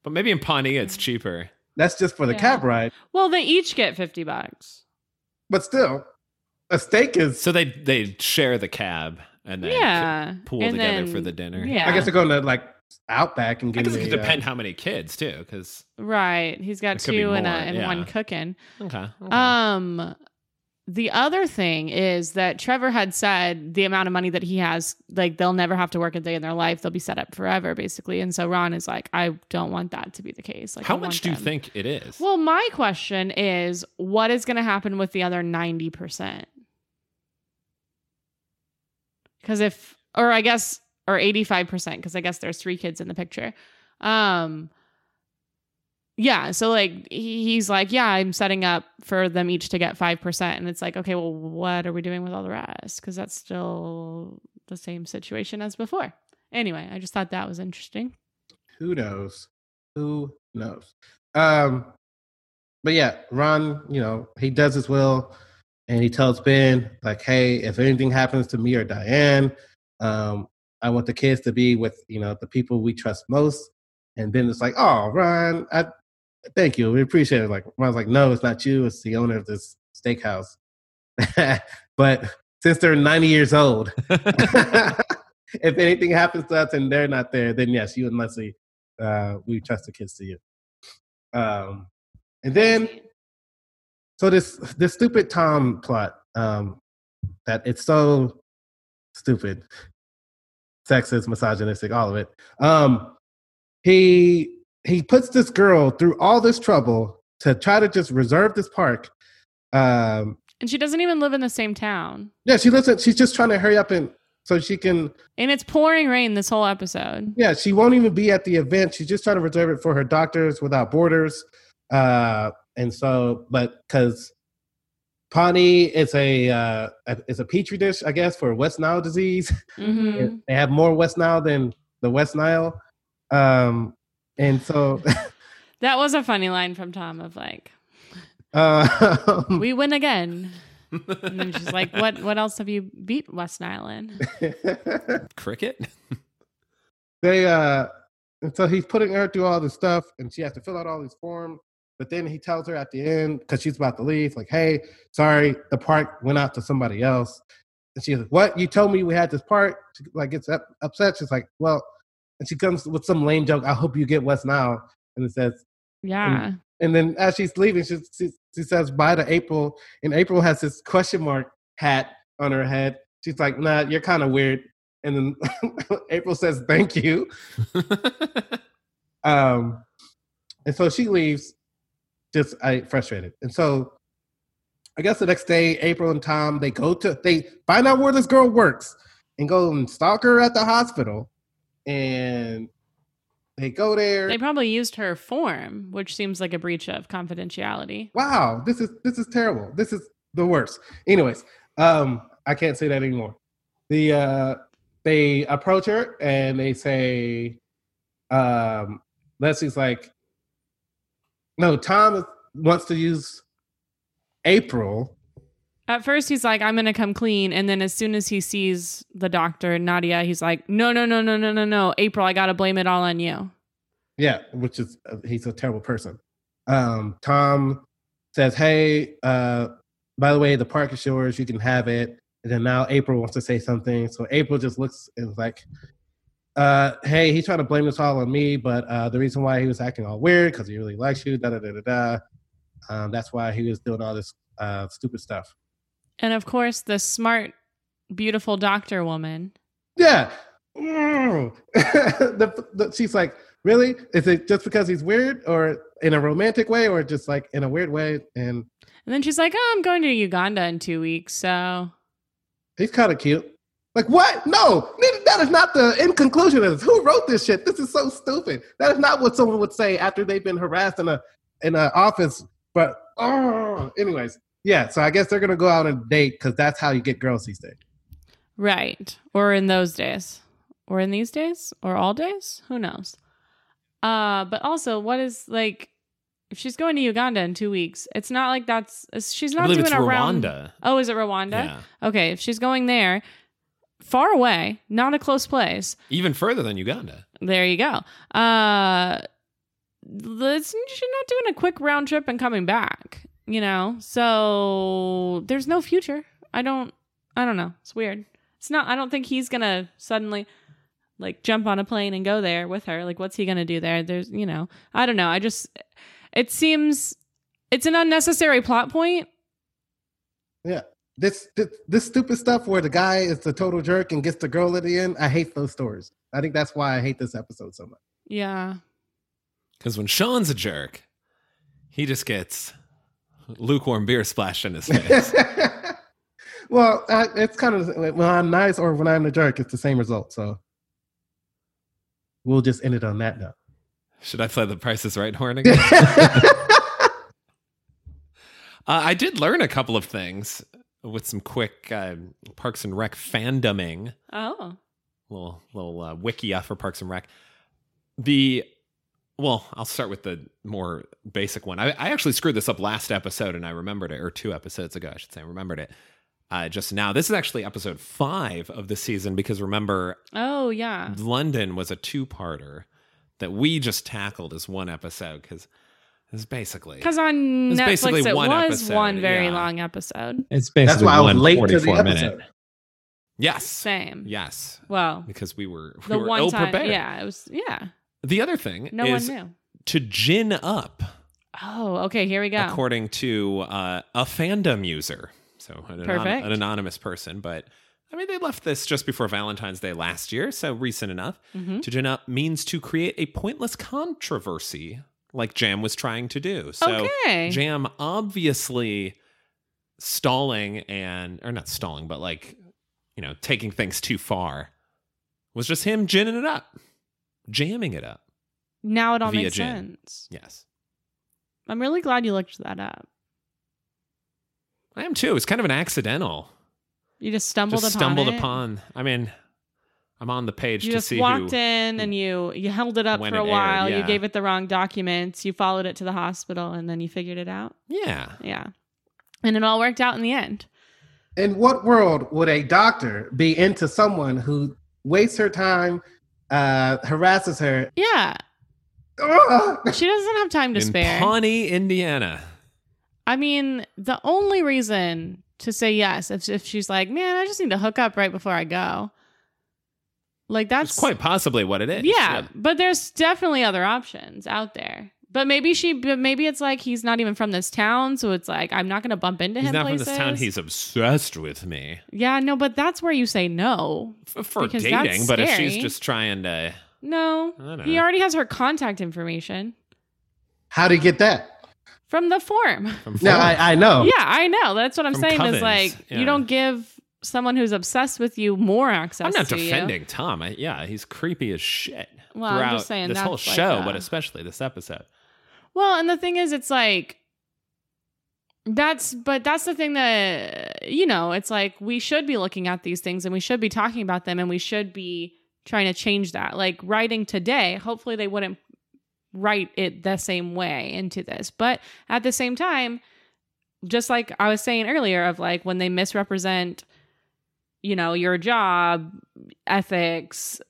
But maybe in Pawnee it's cheaper. That's just for the Yeah. cab ride. Well, they each get fifty bucks. But still, a steak is. So they they share the cab and then yeah. pool And together then- for the dinner. Yeah. I guess they're going to like Outback and I getting. guess it could a, uh, depend how many kids too, because Right. He's got It could be two and, a, and yeah. one cooking. okay. okay. Um the other thing is that Trevor had said the amount of money that he has, like they'll never have to work a day in their life. They'll be set up forever, basically. And so Ron is like, I don't want that to be the case. Like, how I much want do you think it is? Well, my question is, what is going to happen with the other ninety percent? Because if, or I guess, or eighty-five percent, because I guess there's three kids in the picture. Um, yeah. So like he's like, yeah, I'm setting up for them each to get five percent, and it's like, okay, well, what are we doing with all the rest? Because that's still the same situation as before. Anyway, I just thought that was interesting. Who knows? Who knows? Um, but yeah, Ron, you know, he does his will, and he tells Ben like, "Hey, if anything happens to me or Diane, um, I want the kids to be with you know the people we trust most." And then it's like, "Oh, Ron, I thank you, we appreciate it." Like Ron's like, "No, it's not you. It's the owner of this steakhouse." but since they're ninety years old, if anything happens to us and they're not there, then yes, you and Leslie, uh, we trust the kids to you. Um, and then, so this this stupid Tom plot, um, that it's so stupid, sexist, misogynistic, all of it. Um, he he puts this girl through all this trouble to try to just reserve this park. Um, and she doesn't even live in the same town. yeah, she listen. She's just trying to hurry up and so she can And it's pouring rain this whole episode. Yeah, she won't even be at the event. She's just trying to reserve it for her Doctors Without Borders. Uh, and so, but because Pawnee is a uh, is a petri dish, I guess, for West Nile disease. hmm they have more West Nile than the West Nile. Um, and so, That was a funny line from Tom of like, uh, "We win again," and then she's like, "What? What else have you beat West Nile in?" Cricket? they uh and so he's putting her through all this stuff and she has to fill out all these forms but then he tells her at the end because she's about to leave like hey sorry the park went out to somebody else. And she's like what? You told me we had this park she like gets up, upset. She's like well and she comes with some lame joke i hope you get West Nile and it says Yeah, and then as she's leaving she, she, she says bye to april and april has this question mark hat on her head. She's like nah you're kind of weird. And then april says thank you. Um, and so she leaves, just I frustrated. And so I guess the next day, April and Tom they go to they find out where this girl works and go and stalk her at the hospital. And they go there. they probably used her form, which seems like a breach of confidentiality. wow, this is this is terrible. This is the worst. Anyways, um, I can't say that anymore. The uh they approach her and they say, um, Leslie's like, no, Tom wants to use April. At first, he's like, "I'm gonna come clean," and then as soon as he sees the doctor and Nadia, he's like, "No, no, no, no, no, no, no, April, I gotta blame it all on you." Yeah, which is uh, he's a terrible person. Um, Tom says, "Hey, uh, by the way, the park is yours. You can have it." And then now April wants to say something, so April just looks and is like, uh, "Hey, he's trying to blame this all on me, but uh, the reason why he was acting all weird because he really likes you. Da da da da da. Um, that's why he was doing all this uh, stupid stuff." And of course, the smart, beautiful doctor woman. Yeah. Mm. the, the, she's like, really? Is it just because he's weird, or in a romantic way, or just like in a weird way? And And then she's like, "Oh, I'm going to Uganda in two weeks, so he's kind of cute. Like what? No, that is not the in conclusion of this. Who wrote this shit? This is so stupid. That is not what someone would say after they've been harassed in a in an office. But oh, anyways, yeah. So I guess they're gonna go out and date because that's how you get girls these days. right." Or in those days, or in these days, or all days, who knows? Uh, but also, what is like? If she's going to Uganda in two weeks, it's not like that's she's not doing it's a round. Rwanda. Oh, is it Rwanda? Yeah. Okay, if she's going there, far away, not a close place. Even further than Uganda. There you go. Uh let's she's not doing a quick round trip and coming back, you know? So there's no future. I don't I don't know. It's weird. It's not I don't think he's gonna suddenly like jump on a plane and go there with her. Like what's he gonna do there? There's you know, I don't know. I just it seems it's an unnecessary plot point. This, this this stupid stuff where the guy is the total jerk and gets the girl at the end. I hate those stories. I think that's why I hate this episode so much. Yeah. Because when Sean's a jerk, he just gets lukewarm beer splashed in his face. well, I, it's kind of when I'm nice or when I'm the jerk, it's the same result. So we'll just end it on that note. Should I play the Price is Right horn again? Uh, I did learn a couple of things with some quick uh, Parks and Rec fandoming. Oh. Little little uh, wikia for Parks and Rec. The well, I'll start with the more basic one. I, I actually screwed this up last episode, and I remembered it, or two episodes ago, I should say. I remembered it uh, just now. This is actually episode five of the season because remember, Oh yeah. London was a two-parter that we just tackled as one episode because it's basically Because on It's Netflix it one was episode, one very yeah. long episode. It's basically that's why I was late to the 44 minute. yes, Same. yes, Well, because we were we the were one ill time, prepared. yeah, it was. Yeah, The other thing no is one knew. to gin up, Oh, okay. Here we go. according to uh, a fandom user, so an, anon- Perfect. an anonymous person, but. I mean, they left this just before Valentine's Day last year, so recent enough. Mhm. To gin up means to create a pointless controversy, like Jamm was trying to do. So okay. Jamm obviously stalling and or not stalling, but like you know taking things too far was just him ginning it up, jamming it up. now it all makes Jen. sense. Yes, I'm really glad you looked that up. I am too. It's kind of an accidental. You just stumbled just upon stumbled it. upon. I mean, I'm on the page You to just see walked who. in and you you held it up for a it aired, while. You gave it the wrong documents. You followed it to the hospital and then you figured it out. Yeah, Yeah, and it all worked out in the end. In what world would a doctor be into someone who wastes her time, uh, harasses her? Yeah, Ugh! she doesn't have time to in spare. Pawnee, Indiana. I mean, the only reason to say yes if if she's like, man, I just need to hook up right before I go. Like that's That's quite possibly what it is. yeah, but there's definitely other options out there. But maybe she, but maybe it's like he's not even from this town, so it's like I'm not going to bump into He's him. not places. from this town. He's obsessed with me yeah, no, but that's where you say no. F- for Because that's dating. But if she's just trying to, No, I don't he already has her contact information How do you get that? from the form. from No, Florida. I, I know. Yeah, I know. That's what I'm From saying. Covens, Is like yeah. you don't give someone who's obsessed with you more access. I'm not to you. defending Tom. I, yeah, he's creepy as shit Well, I'm just saying this whole like show, but especially this episode. Well, and the thing is, it's like that's, but that's the thing that you know. It's like we should be looking at these things and we should be talking about them and we should be trying to change that. Like writing today, hopefully they wouldn't write it the same way into this, but at the same time, just like I was saying earlier, of like when they misrepresent, you know, your job, ethics,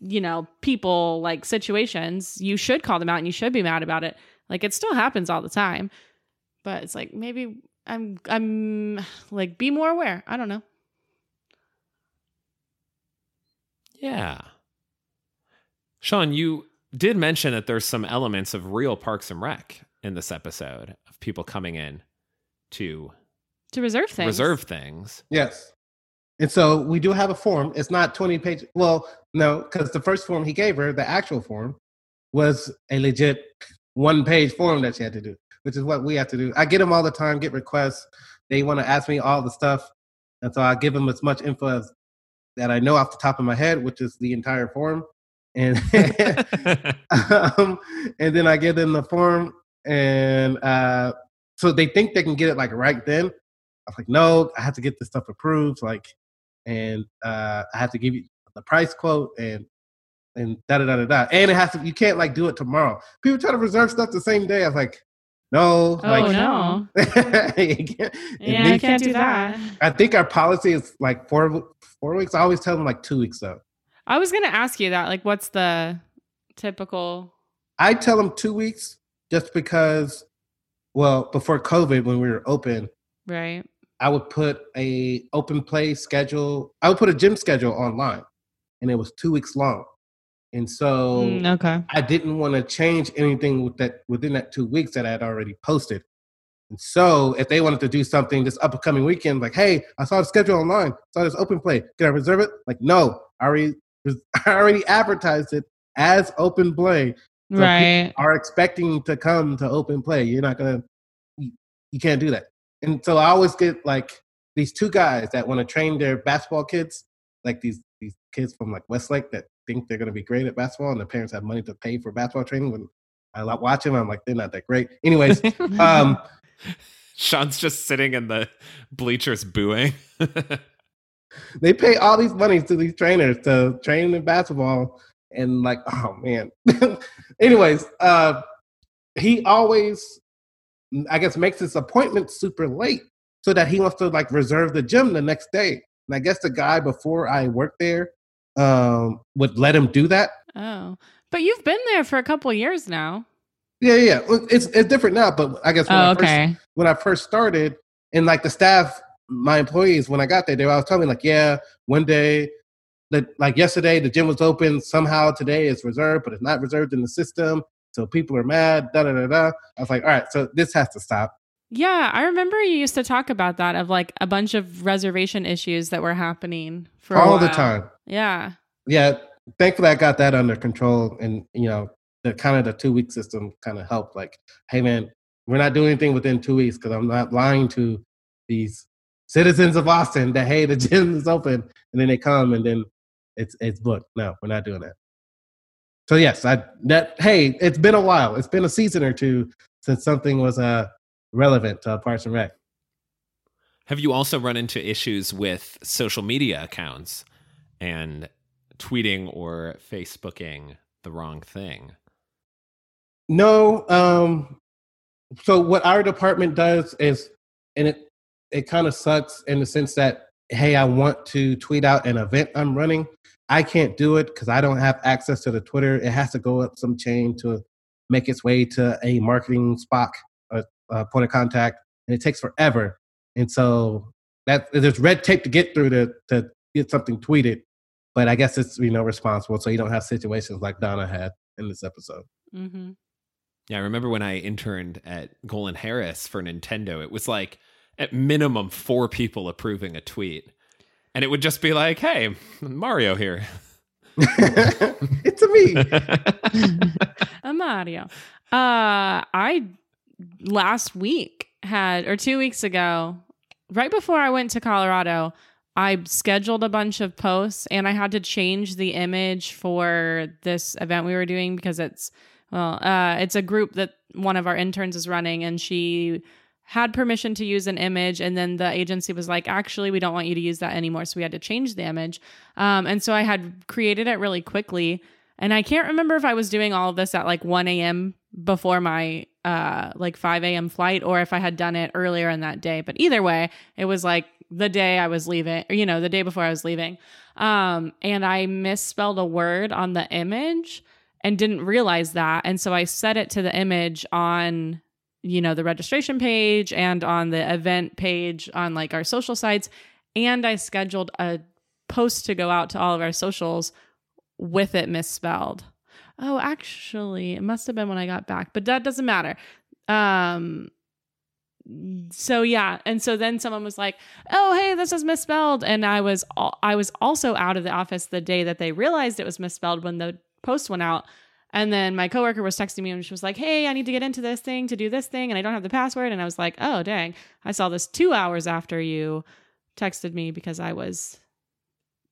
you know, people, like situations, you should call them out and you should be mad about it. Like it still happens all the time. But it's like maybe I'm I'm like be more aware. I don't know. Yeah. Sean, you did mention that there's some elements of real Parks and Rec in this episode of people coming in to To reserve things. reserve things. Yes. And so we do have a form. It's not 20 pages. Well, no, because the first form he gave her, the actual form, was a legit one page form that she had to do, which is what we have to do. I get them all the time, get requests. They want to ask me all the stuff. And so I give them as much info as that I know off the top of my head, which is the entire form. And um, and then I give them the form, and uh, so they think they can get it like right then. I was like, no, I have to get this stuff approved, like, and uh, I have to give you the price quote and and da da da da da. And it has to, you can't like do it tomorrow. People try to reserve stuff the same day. I was like, no, Oh like, no. you can't- Yeah, I can't do that. I think our policy is like four four weeks. I always tell them like two weeks though. I was gonna ask you that. Like, what's the typical? I tell them two weeks just because, well, before COVID, when we were open, Right. I would put a open play schedule. I would put a gym schedule online, and it was two weeks long. And so Mm, okay. I didn't want to change anything with that within that two weeks that I had already posted. And so if they wanted to do something this upcoming weekend, like, hey, I saw the schedule online, saw this open play, can I reserve it? Like, no, I already I already advertised it as open play. So right. Are expecting to come to open play. You're not gonna you, you can't do that. And so I always get like these two guys that want to train their basketball kids, like these these kids from like Westlake that think they're gonna be great at basketball, and their parents have money to pay for basketball training. When I watch them, I'm like they're not that great. Anyways, um, Sean's just sitting in the bleachers booing. they pay all these monies to these trainers to train in basketball, and like, oh man. Anyways, uh, he always, I guess, makes his appointment super late so that he wants to like reserve the gym the next day. And I guess the guy before I worked there um, would let him do that. Oh, but you've been there for a couple years now. Yeah, yeah, it's it's different now, but I guess when, Oh, I, first, okay. when I first started, and like the staff, my employees, when I got there, they were always telling me like, yeah, one day, that like yesterday the gym was open, somehow today it's reserved, but it's not reserved in the system, so people are mad. Da da da da. I was like, all right, so this has to stop. Yeah, I remember you used to talk about that of like a bunch of reservation issues that were happening for all the time. Yeah. Yeah, thankfully I got that under control, and you know, the kind of the two week system kind of helped. Like, hey man, we're not doing anything within two weeks because I'm not lying to these citizens of Austin that hey, the gym is open, and then they come and then it's it's booked. No, we're not doing that. So yes, I that hey, it's been a while. It's been a season or two since something was uh relevant to Parks and Rec. Have you also run into issues with social media accounts and tweeting or Facebooking the wrong thing? No. Um, so what our department does is, and it it kind of sucks in the sense that hey, I want to tweet out an event I'm running. I can't do it because I don't have access to the Twitter. It has to go up some chain to make its way to a marketing spot, a, a point of contact, and it takes forever. And so that there's red tape to get through to to get something tweeted. But I guess it's you know responsible, so you don't have situations like Donna had in this episode. Mm-hmm. Yeah, I remember when I interned at GolinHarris for Nintendo, it was like at minimum four people approving a tweet. And it would just be like, hey, Mario here. it's a me. A Mario. Uh, I last week had, or two weeks ago, right before I went to Colorado, I scheduled a bunch of posts and I had to change the image for this event we were doing because it's, well, uh, it's a group that one of our interns is running and she had permission to use an image and then the agency was like actually we don't want you to use that anymore so we had to change the image. Um, and so i had created it really quickly and i can't remember if i was doing all of this at like 1 a.m before my uh like 5 a.m flight or if i had done it earlier in that day but either way it was like the day i was leaving or you know the day before i was leaving. Um and i misspelled a word on the image and didn't realize that and so i set it to the image on you know the registration page and on the event page on like our social sites. And i scheduled a post to go out to all of our socials with it misspelled. Oh actually it must have been when i got back but that doesn't matter. Um so yeah. And so then someone was like oh hey this is misspelled. And i was i was also out of the office the day that they realized it was misspelled when the post went out And then my coworker was texting me and she was like, Hey, I need to get into this thing to do this thing and I don't have the password. And I was like, Oh, dang. I saw this two hours after you texted me because I was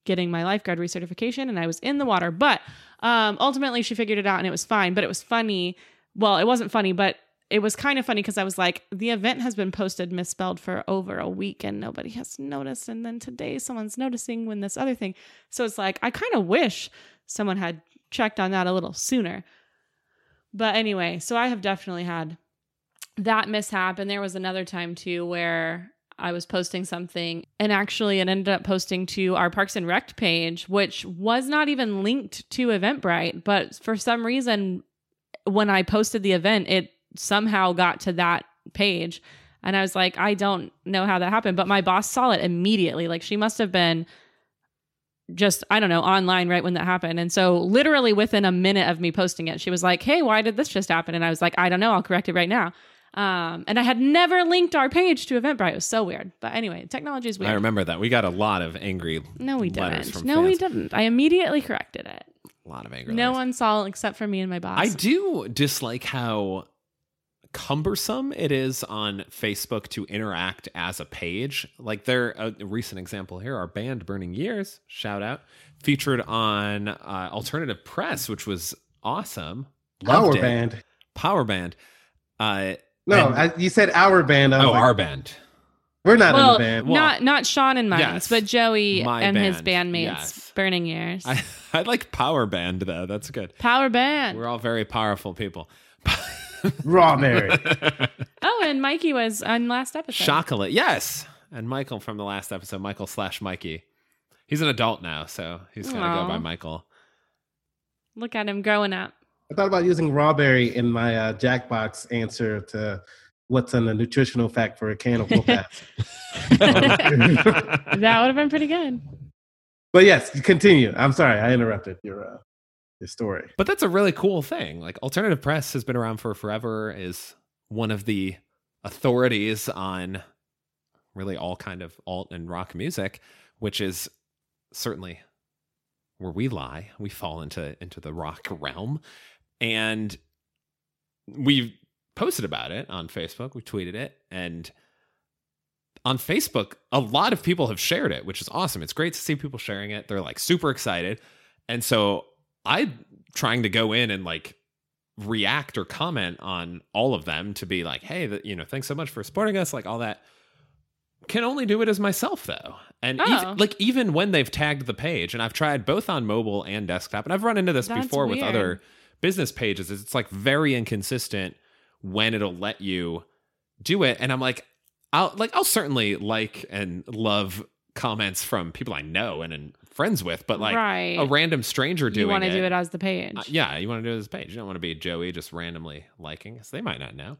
getting my lifeguard recertification and I was in the water. But um, ultimately, she figured it out and it was fine. But it was funny. Well, it wasn't funny, but it was kind of funny because I was like, the event has been posted misspelled for over a week and nobody has noticed. And then today someone's noticing when this other thing. So it's like, I kind of wish someone had checked on that a little sooner. But anyway, so I have definitely had that mishap. And there was another time too where I was posting something and actually it ended up posting to our Parks and Rec page, which was not even linked to Eventbrite. But for some reason, when I posted the event, it somehow got to that page. And I was like, I don't know how that happened. But my boss saw it immediately. Like she must have been just, I don't know, online right when that happened. And so, literally within a minute of me posting it, she was like, Hey, why did this just happen? And I was like, I don't know. I'll correct it right now. Um, and I had never linked our page to Eventbrite. It was so weird. But anyway, technology is weird. I remember that. We got a lot of angry no, we didn't. No, we didn't. I immediately corrected it. a lot of angry No letters. one saw except for me and my boss. I do dislike how cumbersome it is on Facebook to interact as a page. Like there, a recent example here, our band Burning Years, shout out, featured on uh, Alternative Press, which was awesome. Our Loved it. band. Power Band. Uh, No, And- I, you said our band. Oh, like, our band. we're not in well, the band. Well, not not Sean and mine, yes, but Joey my and his bandmates. yes. Burning Years. I, I like Power Band though. That's good. Power band. We're all very powerful people. Raw Mary. oh, and Mikey was on last episode. Chocolate, yes. And Michael from the last episode, Michael slash Mikey. He's an adult now, so he's gonna go by Michael. Look at him growing up. I thought about using Rawberry in my uh, Jackbox answer to what's in the nutritional fact for a can of wolf. That would have been pretty good. but yes, continue. I'm sorry, I interrupted your story. But that's a really cool thing. Like alternative press has been around for forever, is one of the authorities on really all kind of alt and rock music, which is certainly where we lie. We fall into into the rock realm. And we posted about it on Facebook. We tweeted it and on Facebook, a lot of people have shared it, which is awesome. It's great to see people sharing it. They're like super excited. And so I trying to go in and like react or comment on all of them to be like, hey, that you know, thanks so much for supporting us, like all that. Can only do it as myself though. And Oh. even, like even when they've tagged the page, and I've tried both on mobile and desktop, and I've run into this That's before with other business pages, it's like very inconsistent when it'll let you do it. And I'm like, I'll like I'll certainly like and love comments from people I know and, and friends with, but like right. a random stranger doing you want to it. do it as the page. Uh, yeah, you want to do as this page. You don't want to be Joey just randomly liking, because they might not know.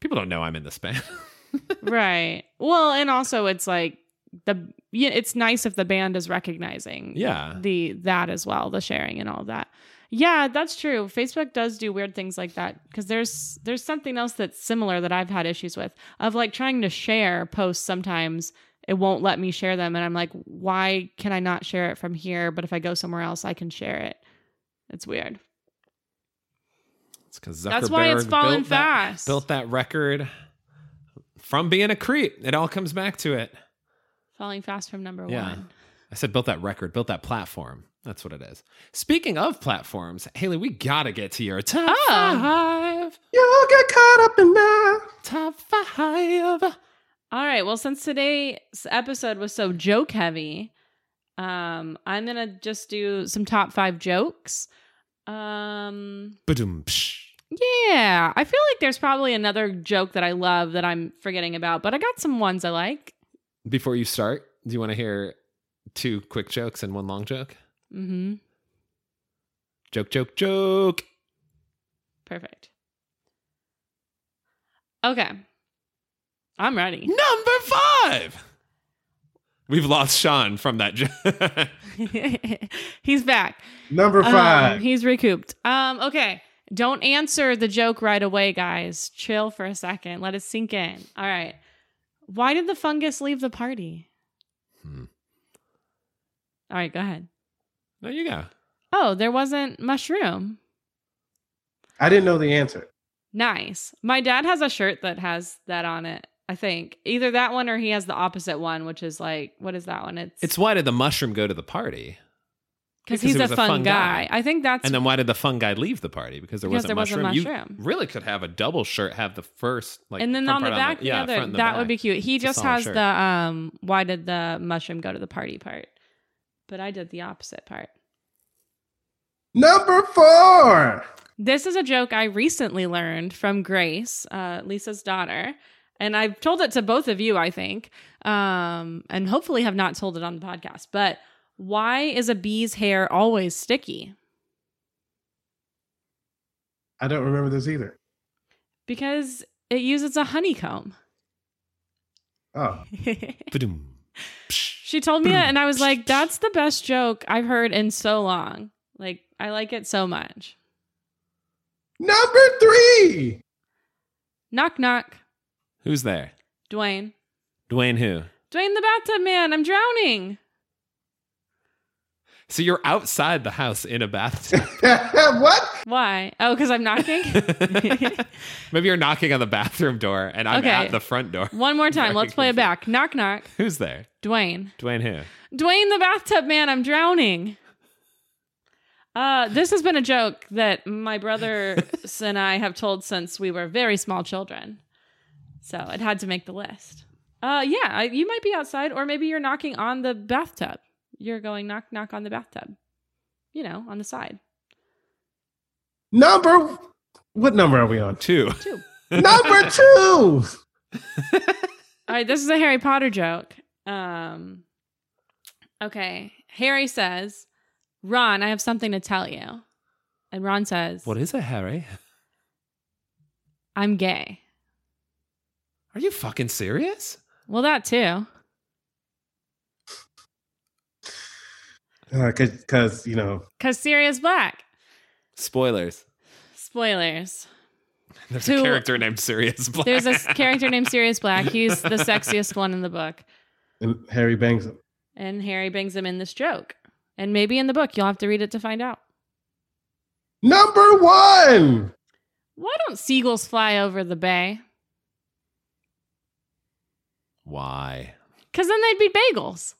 People don't know I'm in the band. right. Well, and also it's like the yeah, it's nice if the band is recognizing yeah. the that as well, the sharing and all that. Yeah, that's true. Facebook does do weird things like that because there's there's something else that's similar that I've had issues with of like trying to share posts sometimes it won't let me share them and I'm like why can I not share it from here but if I go somewhere else I can share it. It's weird. It's because That's why it's falling built that, fast. built that record from being a creep. It all comes back to it. Falling fast from number Yeah. 1. I said built that record, built that platform. That's what it is. Speaking of platforms, Haley, we gotta get to your top Oh. five. You'll get caught up in that. Top five. All right. Well, since today's episode was so joke heavy, um, I'm gonna just do some top five jokes. Um, yeah, I feel like there's probably another joke that I love that I'm forgetting about, but I got some ones I like. Before you start, do you want to hear two quick jokes and one long joke? Mm-hmm. Joke, joke, joke. Perfect. Okay, I'm ready. Number five. We've lost Sean from that joke. He's back. Number Um, five. he's recouped. Um, okay. Don't answer the joke right away, guys. Chill for a second. Let it sink in. All right. Why did the fungus leave the party? Hmm. All right, go ahead. there you go. Oh, there wasn't mushroom. I didn't know the answer. Nice. My dad has a shirt that has that on it. I think either that one or he has the opposite one, which is like, what is that one? It's It's why did the mushroom go to the party? because because he's a was a fun, fun guy. guy. I think that's And then why did the fun guy leave the party? Because there Because wasn't there wasn't mushroom. mushroom. You really could have a double shirt, have the first like and then on the part back, yeah, the other, front and the that would be cute. He It's just has shirt. the um. Why did the mushroom go to the party part? But I did the opposite part. Number four. This is a joke I recently learned from Grace, uh, Lisa's daughter, and I've told it to both of you, I think, um, and hopefully have not told it on the podcast. But why is a bee's hair always sticky? I don't remember this either. Because it uses a honeycomb. Oh, Ba-dum. she told me it, and I was like, "That's the best joke I've heard in so long. Like, I like it so much." number three. Knock knock, Who's there? Dwayne. Dwayne who? Dwayne the bathtub man. I'm drowning. So you're outside the house in a bathtub. what? Why? Oh, because I'm knocking. Maybe you're knocking on the bathroom door and I'm Okay. at the front door. One more time. Let's play it back. Knock knock. Who's there? Dwayne. Dwayne who? Dwayne the bathtub man, I'm drowning. Uh, this has been a joke that my brothers and I have told since we were very small children. So it had to make the list. Uh, yeah, you might be outside, or maybe you're knocking on the bathtub. You're going knock knock on the bathtub. You know, on the side. Number. What number are we on? Two. Two. number two. All right, this is a Harry Potter joke. Um, okay, Harry says, "Ron, I have something to tell you," and Ron says, What is it, Harry? I'm gay." Are you fucking serious? Well, that too. Because Uh, you know, Because Sirius Black. Spoilers. Spoilers. There's Who- a character named Sirius Black. There's a character named Sirius Black. He's the sexiest one in the book. and Harry bangs him. And Harry brings him in this joke. And maybe in the book, you'll have to read it to find out. Number one. Why don't seagulls fly over the bay? Why? Because then they'd be bagels.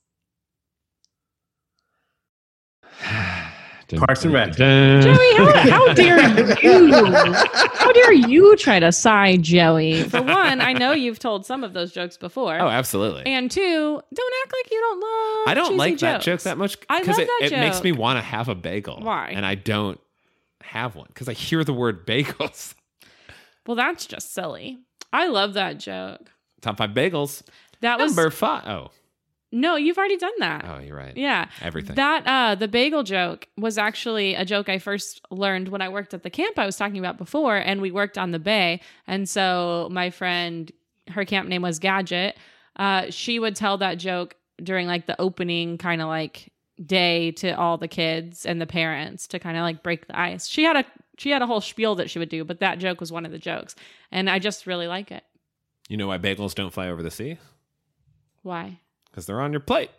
Parks and Rec. Joey, how, how dare you? How dare you try to side Joey? For one, I know you've told some of those jokes before. Oh, absolutely. and two, don't act like you don't love. I don't cheesy like that joke that much I because love it, that it makes me want to have a bagel. Why? And I don't have one because I hear the word bagels. Well, that's just silly. I love that joke. Top five bagels. That was Number five. Oh, no, you've already done that. oh, you're right. Yeah. Everything. That uh the bagel joke was actually a joke I first learned when I worked at the camp I was talking about before and we worked on the bay and so my friend her camp name was Gadget uh she would tell that joke during like the opening kind of like day to all the kids and the parents to kind of like break the ice. She had a she had a whole spiel that she would do but that joke was one of the jokes and I just really like it. You know why bagels don't fly over the sea? Why? Because they're on your plate.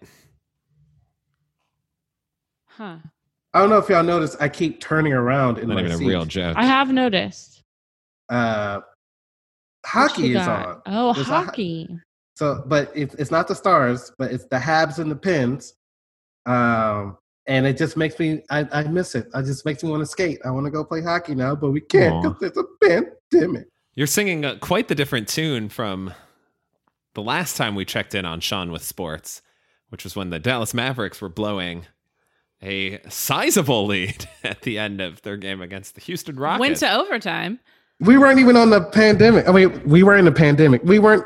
Huh. I don't know if y'all noticed. I keep turning around in Not my even a real joke. I have noticed. Uh, hockey is on. Oh, There's a ho- hockey. So, but it's it's not the stars, but it's the Habs and the Pens. Um, and it just makes me I, I miss it. It just makes me want to skate. I want to go play hockey now, but we can't Aw. because there's a pandemic. You're singing uh, quite the different tune from the last time we checked in on Sean with sports, which was when the Dallas Mavericks were blowing a sizable lead at the end of their game against the Houston Rockets. Went to overtime. We weren't even on the pandemic. I mean, we were in the pandemic. We weren't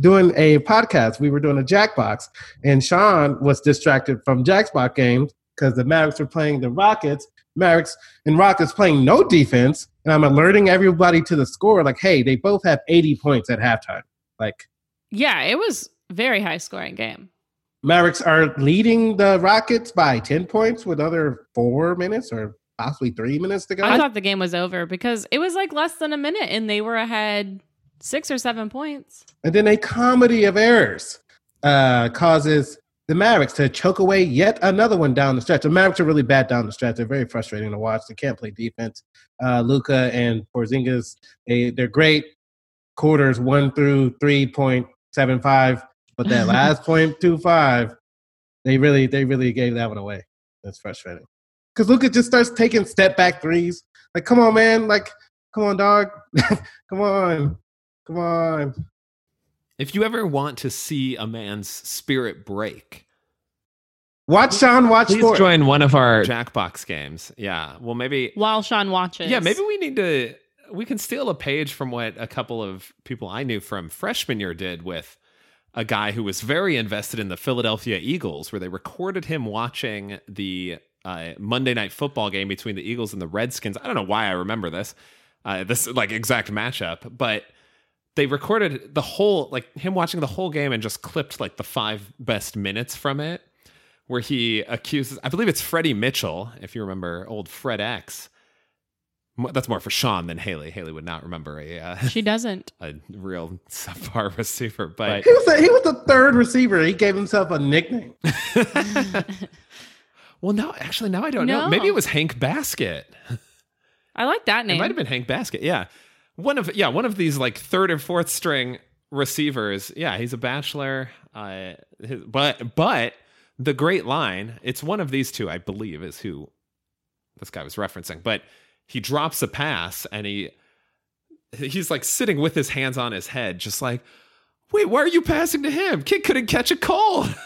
doing a podcast. We were doing a Jackbox, and Sean was distracted from Jackbox games because the Mavericks were playing the Rockets. Mavericks and Rockets playing no defense, and I'm alerting everybody to the score. Like, hey, they both have 80 points at halftime. Like, Yeah, it was very high scoring game. Mavericks are leading the Rockets by 10 points with other four minutes or possibly three minutes to go. I thought the game was over because it was like less than a minute and they were ahead six or seven points. and then a comedy of errors uh, causes the Mavericks to choke away yet another one down the stretch. The Mavericks are really bad down the stretch. They're very frustrating to watch. They can't play defense. Uh, Luka and Porzingis, they they're great quarters one through three point seven five, but that last point two five, they really they really gave that one away. That's frustrating because Luka just starts taking step back threes. Like, come on, man! Like, come on, dog! come on, come on! If you ever want to see a man's spirit break, Watch Sean watch please sports. join one of our Jackbox games. Yeah. Well, maybe. While Sean watches. Yeah, maybe we need to. We can steal a page from what a couple of people I knew from freshman year did with a guy who was very invested in the Philadelphia Eagles, where they recorded him watching the uh, Monday night football game between the Eagles and the Redskins. I don't know why I remember this, uh, this like exact matchup, but they recorded the whole like him watching the whole game and just clipped like the five best minutes from it, where he accuses. I believe it's Freddie Mitchell, if you remember old FredEx. That's more for Sean than Haley. Haley would not remember a uh, She doesn't. a real subpar receiver, but He was the, he was the third receiver. He gave himself a nickname. well, no, actually, now I don't know. Maybe it was Hank Baskett. I like that name. It might have been Hank Baskett. Yeah, one of yeah one of these like third and fourth string receivers. Yeah, he's a bachelor. Uh, his, but but the great line. It's one of these two, I believe, is who this guy was referencing. But he drops a pass and he he's like sitting with his hands on his head, just like, wait, why are you passing to him? Kid couldn't catch a cold.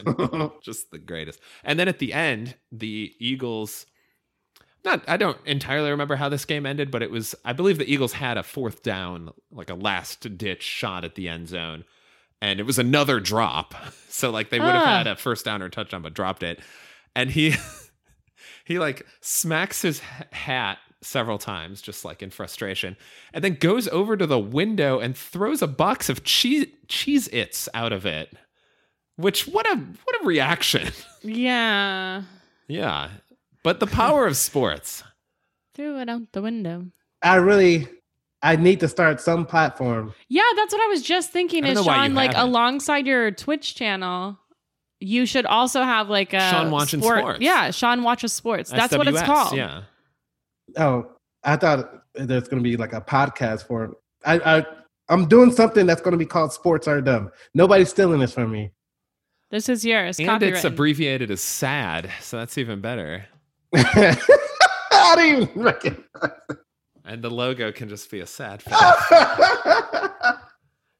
just the greatest. And then at the end, the Eagles not I don't entirely remember how this game ended, but it was I believe the Eagles had a fourth down, like a last ditch shot at the end zone. And it was another drop. So like they would have Ah. had a first down or touchdown, but dropped it. And he he like smacks his hat several times, just like in frustration, and then goes over to the window and throws a box of cheese Cheez-Its out of it. Which what a what a reaction. yeah. Yeah. But the power of sports. Threw it out the window. I really, I need to start some platform. Yeah, that's what I was just thinking. Is Sean like haven't. alongside your Twitch channel? You should also have like a Sean watching sport- sports. Yeah, Sean watches sports. That's what it's called. Yeah. Oh, I thought there's going to be like a podcast for it. I, I, I'm doing something that's going to be called Sports Are Dumb. Nobody's stealing this from me. This is yours. And it's abbreviated as SAD, so that's even better. I didn't even recognize. And the logo can just be a sad face.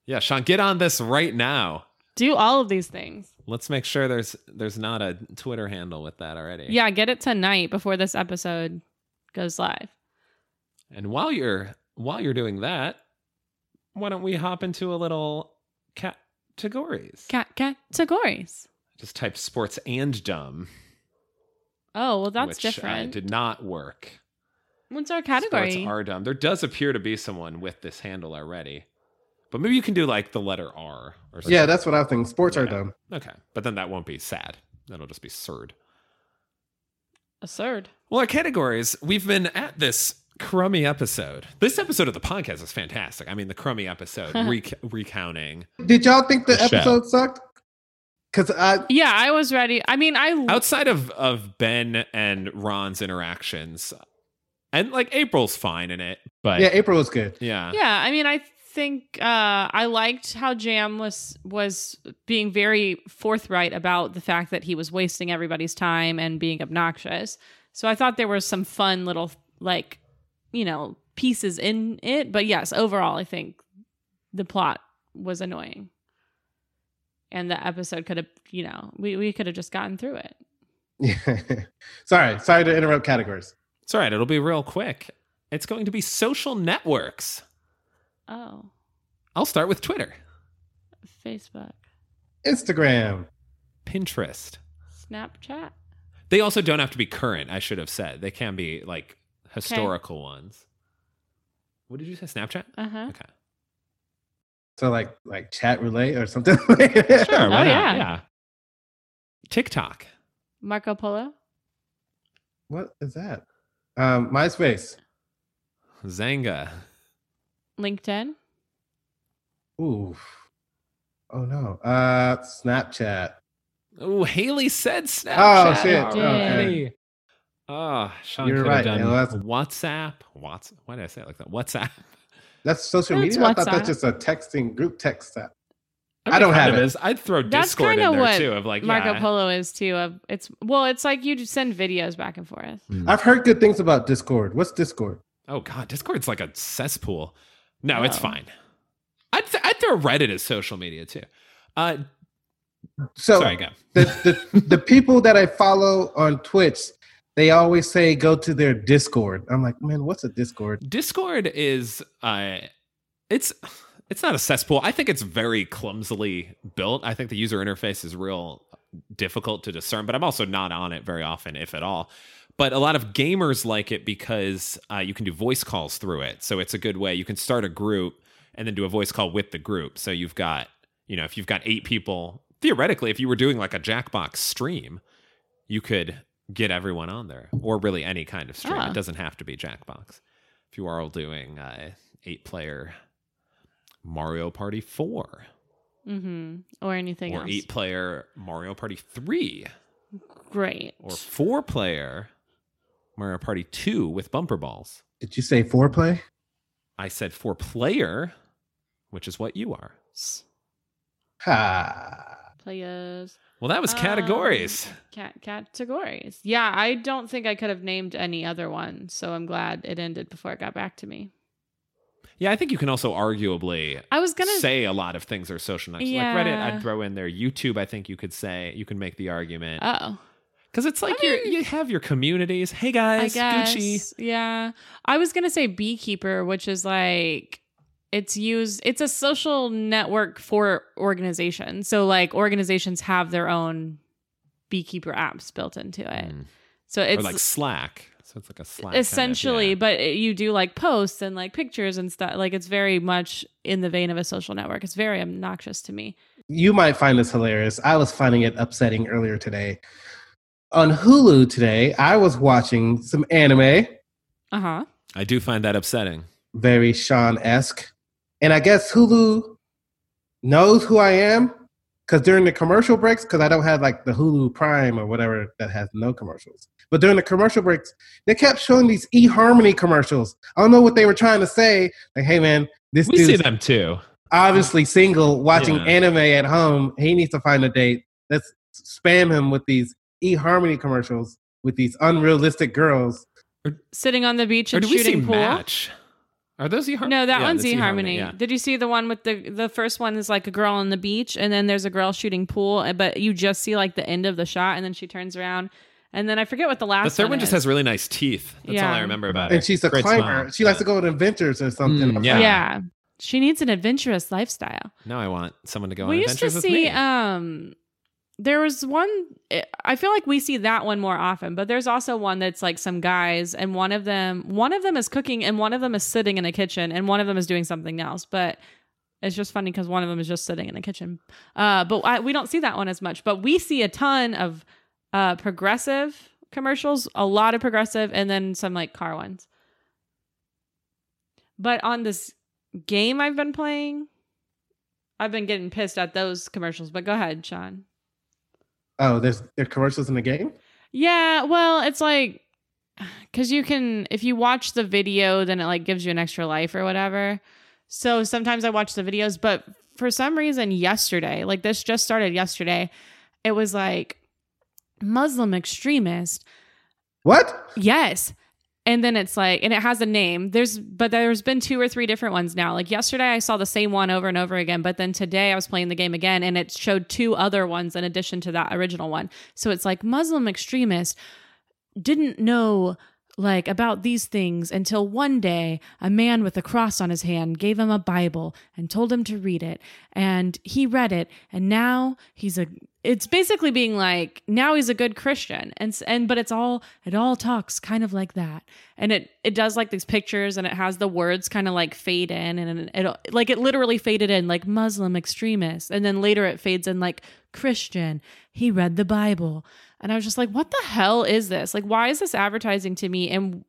yeah, Sean, get on this right now. Do all of these things. Let's make sure there's there's not a Twitter handle with that already. Yeah, get it tonight before this episode goes live. And while you're while you're doing that, why don't we hop into a little categories? Cat categories. Just type sports and dumb. Oh well, that's which, uh, different. did not work. What's our category? Sports are dumb. There does appear to be someone with this handle already. But maybe you can do like the letter R or something. yeah, that's what I was thinking. Sports are Yeah. dumb. Okay. But then that won't be sad. That'll just be surd. Absurd. Well, our categories, we've been at this crummy episode. This episode of the podcast is fantastic. I mean, the crummy episode, rec- recounting. Did y'all think the, The show. episode sucked? Because I, Yeah, I was ready. I mean, I Outside of, of Ben and Ron's interactions, and like April's fine in it, but yeah, yeah. April was good. Yeah, yeah, I mean, I think uh, I liked how Jamm was was being very forthright about the fact that he was wasting everybody's time and being obnoxious. So I thought there were some fun little like you know pieces in it, but yes, overall, I think the plot was annoying, and the episode could have you know we we could have just gotten through it. Yeah. sorry, sorry to interrupt categories. It's all right. It'll be real quick. It's going to be social networks. Oh, I'll start with Twitter, Facebook, Instagram. Pinterest. Snapchat. They also don't have to be current, I should have said. They can be like historical ones. What did you say? Snapchat? Uh huh. Okay. So like like chat relay or something. Sure. Why Oh, not? yeah. yeah. TikTok. Marco Polo. What is that? Um, MySpace. Xanga. LinkedIn. Ooh. Oh no. Uh, Snapchat. Oh, Haley said Snapchat. Oh, shit. already. Oh, Sean You're could right, have done that's- WhatsApp. What's why did I say it like that? WhatsApp. That's social That's media. I thought that's just a texting group text app. mean, I don't have of it. Is. I'd throw That's Discord in there what too. Of like Marco yeah. Polo is too. Of it's well, it's like you just send videos back and forth. I've heard good things about Discord. What's Discord? Oh god, Discord's like a cesspool. No, it's Oh. fine. I'd th- I'd throw Reddit as social media too. Uh, So sorry, go. the, the the people that I follow on Twitch, they always say go to their Discord. I'm like, man, what's a Discord? Discord is uh it's it's not a cesspool. I think it's very clumsily built. I think the user interface is real difficult to discern, but I'm also not on it very often, if at all. But a lot of gamers like it because uh, you can do voice calls through it. So it's a good way. You can start a group and then do a voice call with the group. So you've got, you know, if you've got eight people, theoretically, if you were doing like a Jackbox stream, you could get everyone on there or really any kind of stream. Ah. It doesn't have to be Jackbox. If you are all doing uh, eight player Mario Party 4 Mm-hmm. Or anything or else. eight player Mario Party 3 Great. or four player Mario Party 2 with bumper balls. Did you say foreplay? I said four player, which is what you are. Ha. Players. Well, that was categories. Um, cat categories. Yeah, I don't think I could have named any other one, so I'm glad it ended before it got back to me. yeah, I think you can also arguably I was gonna say a lot of things are social networks. Yeah. Like Reddit, I'd throw in there. YouTube, I think you could say, you can make the argument. Oh. Because it's like you you have your communities. Hey I guys, guess. Gucci. Yeah. I was gonna say beekeeper, which is like it's used it's a social network for organizations. So like organizations have their own beekeeper apps built into it. Mm. So Or it's like Slack. So it's like a Slack. kind of, essentially yeah. but it- you do like posts and like pictures and stuff like it's very much in the vein of a social network it's very obnoxious to me You might find this hilarious. I was finding it upsetting earlier today. On Hulu today, I was watching some anime, uh-huh I do find that upsetting. very Sean esque. And I guess Hulu knows who I am because during the commercial breaks, because I don't have like the Hulu Prime or whatever that has no commercials. But during the commercial breaks, they kept showing these eHarmony commercials. I don't know what they were trying to say. Like, hey man, this We see them too. obviously single, watching Yeah. anime at home. He needs to find a date. Let's spam him with these eHarmony commercials with these unrealistic girls. sitting on the beach Or and do we see shooting pool Match? Are those eHarmony? no that Yeah, one's that's eharmony Yeah. did you see the one with the the first one is like a girl on the beach and then there's a girl shooting pool eh, but you just see like the end of the shot and then she turns around and then i forget what the last The third one, one just is. has really nice teeth. That's all I remember about it. And she's a Great climber. smile. She likes to go on adventures or something. Mm, yeah. yeah she needs an adventurous lifestyle Now I want someone to go we on used to adventures with see me. um there was one i feel like we see that one more often but there's also one that's like some guys and one of them one of them is cooking and one of them is sitting in a kitchen and one of them is doing something else but it's just funny because one of them is just sitting in a kitchen uh but I, we don't see that one as much but we see a ton of uh progressive commercials a lot of progressive and then some like car ones but on this game i've been playing I've been getting pissed at those commercials, but go ahead, Sean. Oh, there's there are commercials in the game. Yeah, well, it's like cuz you can if you watch the video then it like gives you an extra life or whatever. So sometimes I watch the videos, but for some reason yesterday, like this just started yesterday, it was like Muslim extremist What? Yes. And then it's like, and it has a name. There's, but there's been two or three different ones now. Like yesterday, I saw the same one over and over again. But then today, I was playing the game again, and it showed two other ones in addition to that original one. So it's like Muslim extremist didn't know like about these things until one day a man with a cross on his hand gave him a bible and told him to read it and he read it and now he's a it's basically being like now he's a good christian. And and but it's all it all talks kind of like that. And it it does like these pictures and it has the words kind of like fade in and it, it like it literally faded in like muslim extremist and then later it fades in like christian. He read the bible. And i was just like what the hell is this? Like why is this advertising to me? And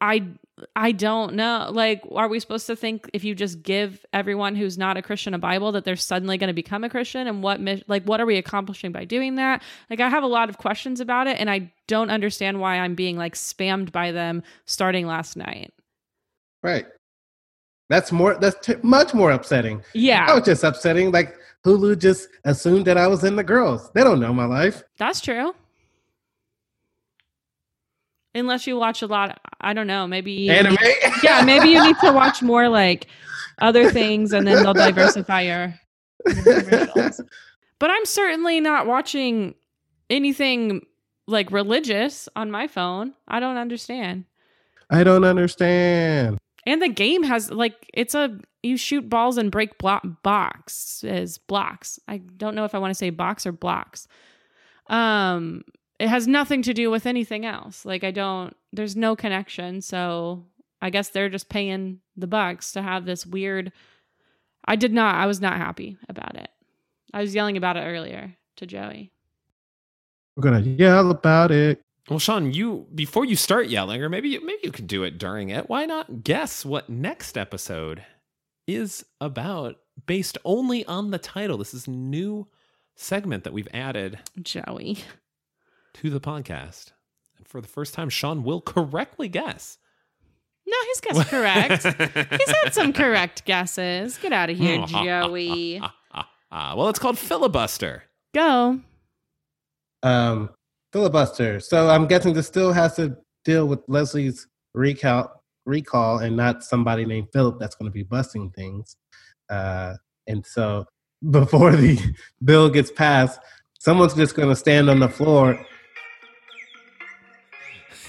i I don't know. Like, are we supposed to think if you just give everyone who's not a Christian a Bible that they're suddenly going to become a Christian? And what, like, what are we accomplishing by doing that? Like, I have a lot of questions about it, and I don't understand why I'm being like spammed by them starting last night. Right. That's more. That's t- much more upsetting. I Yeah, was just upsetting. Like Hulu just assumed that I was in the girls. They don't know my life. that's true. Unless you watch a lot, I don't know. Maybe Anime. yeah, maybe you need to watch more like other things and then they'll diversify your. But I'm certainly not watching anything like religious on my phone. I don't understand. I don't understand. And the game has like it's a you shoot balls and break blo- boxes blocks. I don't know if I want to say box or blocks. Um it has nothing to do with anything else. Like I don't there's no connection, so I guess they're just paying the bucks to have this weird I did not I was not happy about it. I was yelling about it earlier to Joey. We're gonna yell about it. Well, Sean, you before you start yelling, or maybe you, maybe you could do it during it. Why not guess what next episode is about, based only on the title? This is new segment that we've added Joey. To the podcast, and for the first time, Sean will correctly guess. No, he's guessed correct. he's had some correct guesses. Get out of here, Joey. Ah, well, it's called filibuster. Go. Um, filibuster. So I'm guessing this still has to deal with Leslie's recall, recall, and not somebody named Philip that's going to be busting things. Uh, and so before the bill gets passed, someone's just going to stand on the floor.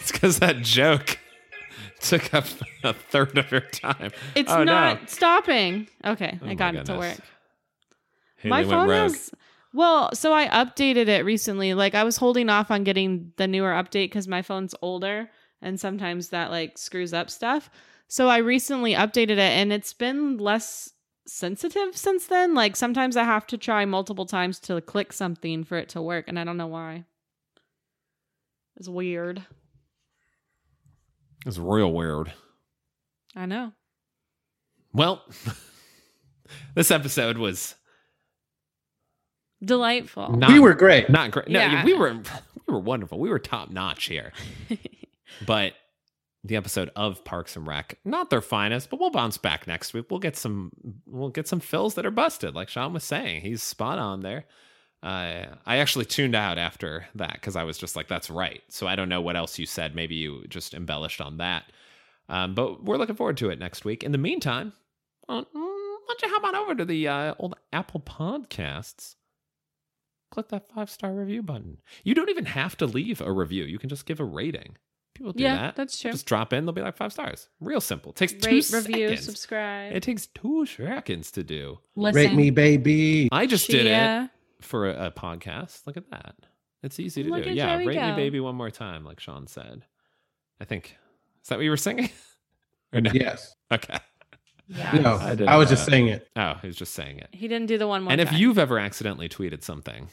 It's because that joke took up a third of your time. It's Oh, no. not stopping. Okay, Oh I got it to work. Haley my phone has well, so I updated it recently. Like I was holding off on getting the newer update because my phone's older and sometimes that like screws up stuff. So I recently updated it and it's been less sensitive since then. Like sometimes I have to try multiple times to click something for it to work and I don't know why. It's weird. It's real weird. I know. Well, this episode was Delightful. not, we were great. not great. No, Yeah. we were we were wonderful. We were top notch here. But the episode of Parks and Rec, not their finest, but we'll bounce back next week. We'll get some we'll get some fills that are busted, like Sean was saying. He's spot on there. Uh, I actually tuned out after that because I was just like, "That's right." So I don't know what else you said. Maybe you just embellished on that. Um, but we're looking forward to it next week. In the meantime, why don't you hop on over to the uh, old Apple Podcasts? Click that five star review button. You don't even have to leave a review. You can just give a rating. People do yeah, that. that's true. Just drop in. They'll be like five stars. Real simple. takes two Rate, review, seconds. subscribe. It takes two seconds to do. Listen. Rate me, baby. I just did it Chia. For a, a podcast. Look at that. It's easy to Look do. Yeah, Joey rate me baby one more time, like Sean said. I think is that what you were singing? or no? Yes. Okay. Yeah. No, I I, didn't was just saying it. Oh, he was just saying it. He didn't do the one more and if you've ever accidentally tweeted something,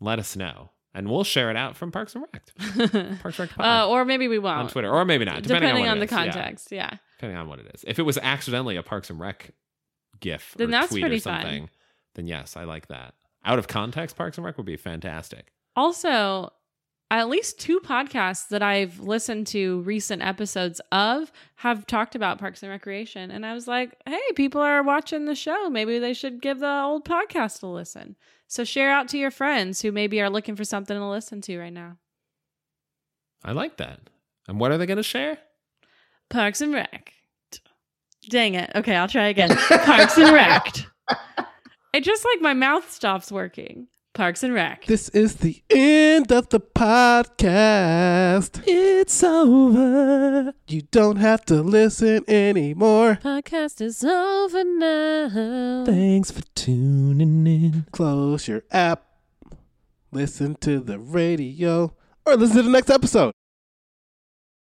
let us know, and we'll share it out from Parks and Rec, Parks and Rec Pod uh, or maybe we won't. on Twitter, or maybe not, depending, depending on, on, the it is. Yeah, context. Yeah. depending on what it is. If it was accidentally a Parks and Rec gif Then or that's tweet or pretty fun. something, then yes, I like that. Out of context, Parks and Rec would be fantastic. Also, at least two podcasts that I've listened to recent episodes of have talked about Parks and Recreation. And I was like, hey, people are watching the show. Maybe they should give the old podcast a listen. So share out to your friends who maybe are looking for something to listen to right now. I like that. And what are they going to share? Parks and Rec. Dang it. Okay, I'll try again. Parks and Rec. It just like my mouth stops working. Parks and Rec. This is the end of the podcast. It's over. You don't have to listen anymore. Podcast is over now. Thanks for tuning in. Close your app. Listen to the radio or listen to the next episode.